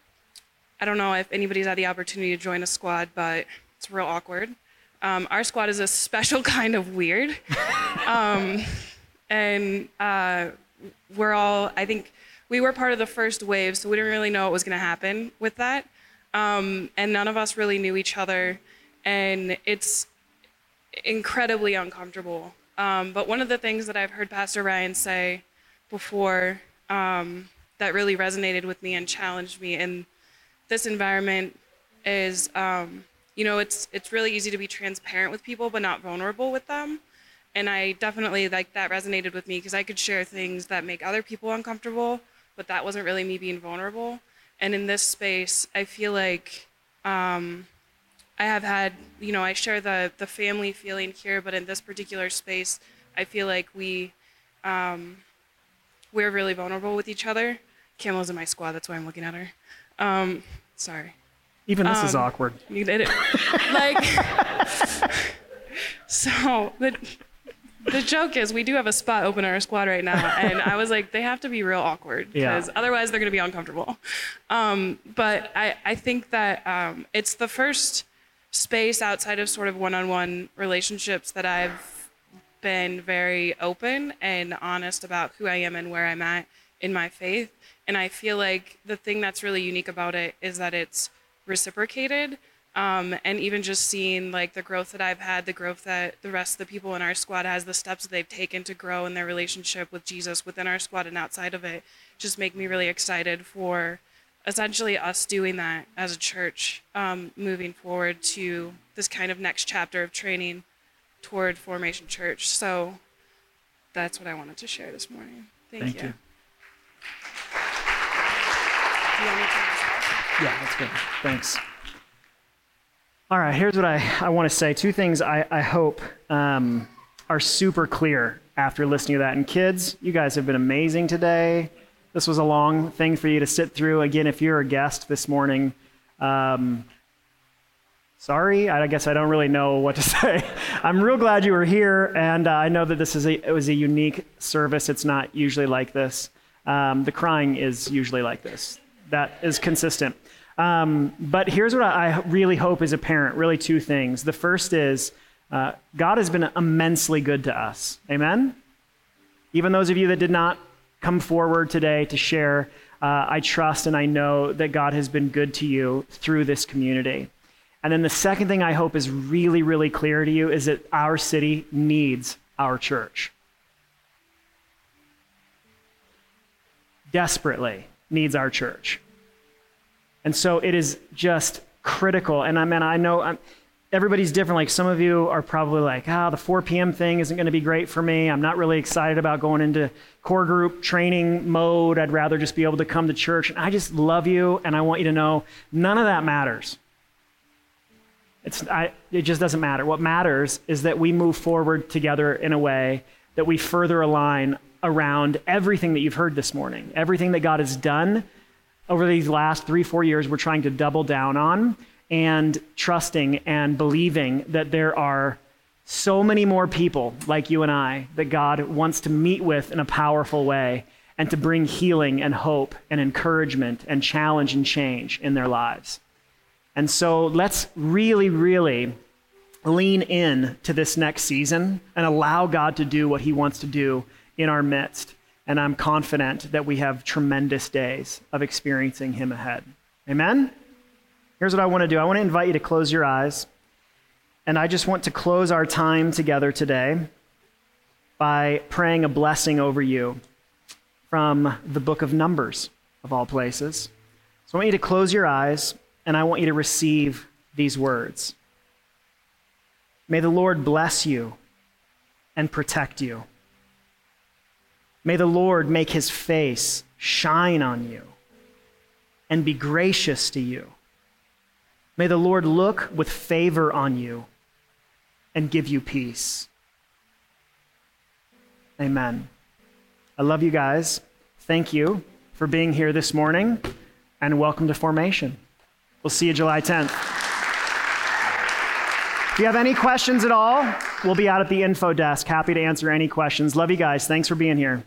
Speaker 11: I don't know if anybody's had the opportunity to join a squad, but it's real awkward. Um, our squad is a special kind of weird. And uh, we're all, I think, we were part of the first wave, so we didn't really know what was going to happen with that. Um, and none of us really knew each other. And it's incredibly uncomfortable. Um, but one of the things that I've heard Pastor Ryan say before um, that really resonated with me and challenged me in this environment is, um, you know, it's it's really easy to be transparent with people, but not vulnerable with them. And I definitely like that resonated with me because I could share things that make other people uncomfortable, but that wasn't really me being vulnerable. And in this space, I feel like um, I have had, you know, I share the the family feeling here, but in this particular space, I feel like we um, we're really vulnerable with each other. Camel's in my squad, that's why I'm looking at her. Um, sorry.
Speaker 1: Even this is
Speaker 11: Um,
Speaker 1: awkward.
Speaker 11: You did it. like, so the the joke is we do have a spot open in our squad right now, and I was like, they have to be real awkward
Speaker 1: Yeah.
Speaker 11: because otherwise they're gonna be uncomfortable. Um, but I I think that um, it's the first space outside of sort of one-on-one relationships that I've been very open and honest about who I am and where I'm at in my faith. And I feel like the thing that's really unique about it is that it's reciprocated.
Speaker 19: Um, and even just seeing like the growth that I've had, the growth that the rest of the people in our squad has, the steps that they've taken to grow in their relationship with Jesus within our squad and outside of it, just make me really excited for essentially us doing that as a church, um, moving forward to this kind of next chapter of training toward Formation Church. So that's what I wanted to share this morning. Thank,
Speaker 1: Thank
Speaker 19: you.
Speaker 1: you.
Speaker 19: Do you want me to-
Speaker 1: Yeah, that's good. Thanks. All right, here's what I, I want to say. Two things I, I hope um, are super clear after listening to that. And kids, you guys have been amazing today. This was a long thing for you to sit through. Again, if you're a guest this morning, um, sorry. I guess I don't really know what to say. I'm real glad you were here, and uh, I know that this is a, it was a unique service. It's not usually like this. Um, the crying is usually like this. That is consistent. Um, but here's what I really hope is apparent really, two things. The first is uh, God has been immensely good to us. Amen? Even those of you that did not come forward today to share, uh, I trust and I know that God has been good to you through this community. And then the second thing I hope is really, really clear to you is that our city needs our church. Desperately needs our church. And so it is just critical. And I mean, I know I'm, everybody's different. Like some of you are probably like, ah, the 4 p.m. thing isn't going to be great for me. I'm not really excited about going into core group training mode. I'd rather just be able to come to church. And I just love you, and I want you to know none of that matters. It's, I, it just doesn't matter. What matters is that we move forward together in a way that we further align around everything that you've heard this morning, everything that God has done over these last three, four years, we're trying to double down on and trusting and believing that there are so many more people like you and I that God wants to meet with in a powerful way and to bring healing and hope and encouragement and challenge and change in their lives. And so let's really, really lean in to this next season and allow God to do what he wants to do in our midst. And I'm confident that we have tremendous days of experiencing him ahead. Amen? Here's what I want to do I want to invite you to close your eyes. And I just want to close our time together today by praying a blessing over you from the book of Numbers, of all places. So I want you to close your eyes and I want you to receive these words. May the Lord bless you and protect you. May the Lord make his face shine on you and be gracious to you. May the Lord look with favor on you and give you peace. Amen. I love you guys. Thank you for being here this morning and welcome to Formation. We'll see you July 10th. If you have any questions at all, we'll be out at the info desk. Happy to answer any questions. Love you guys. Thanks for being here.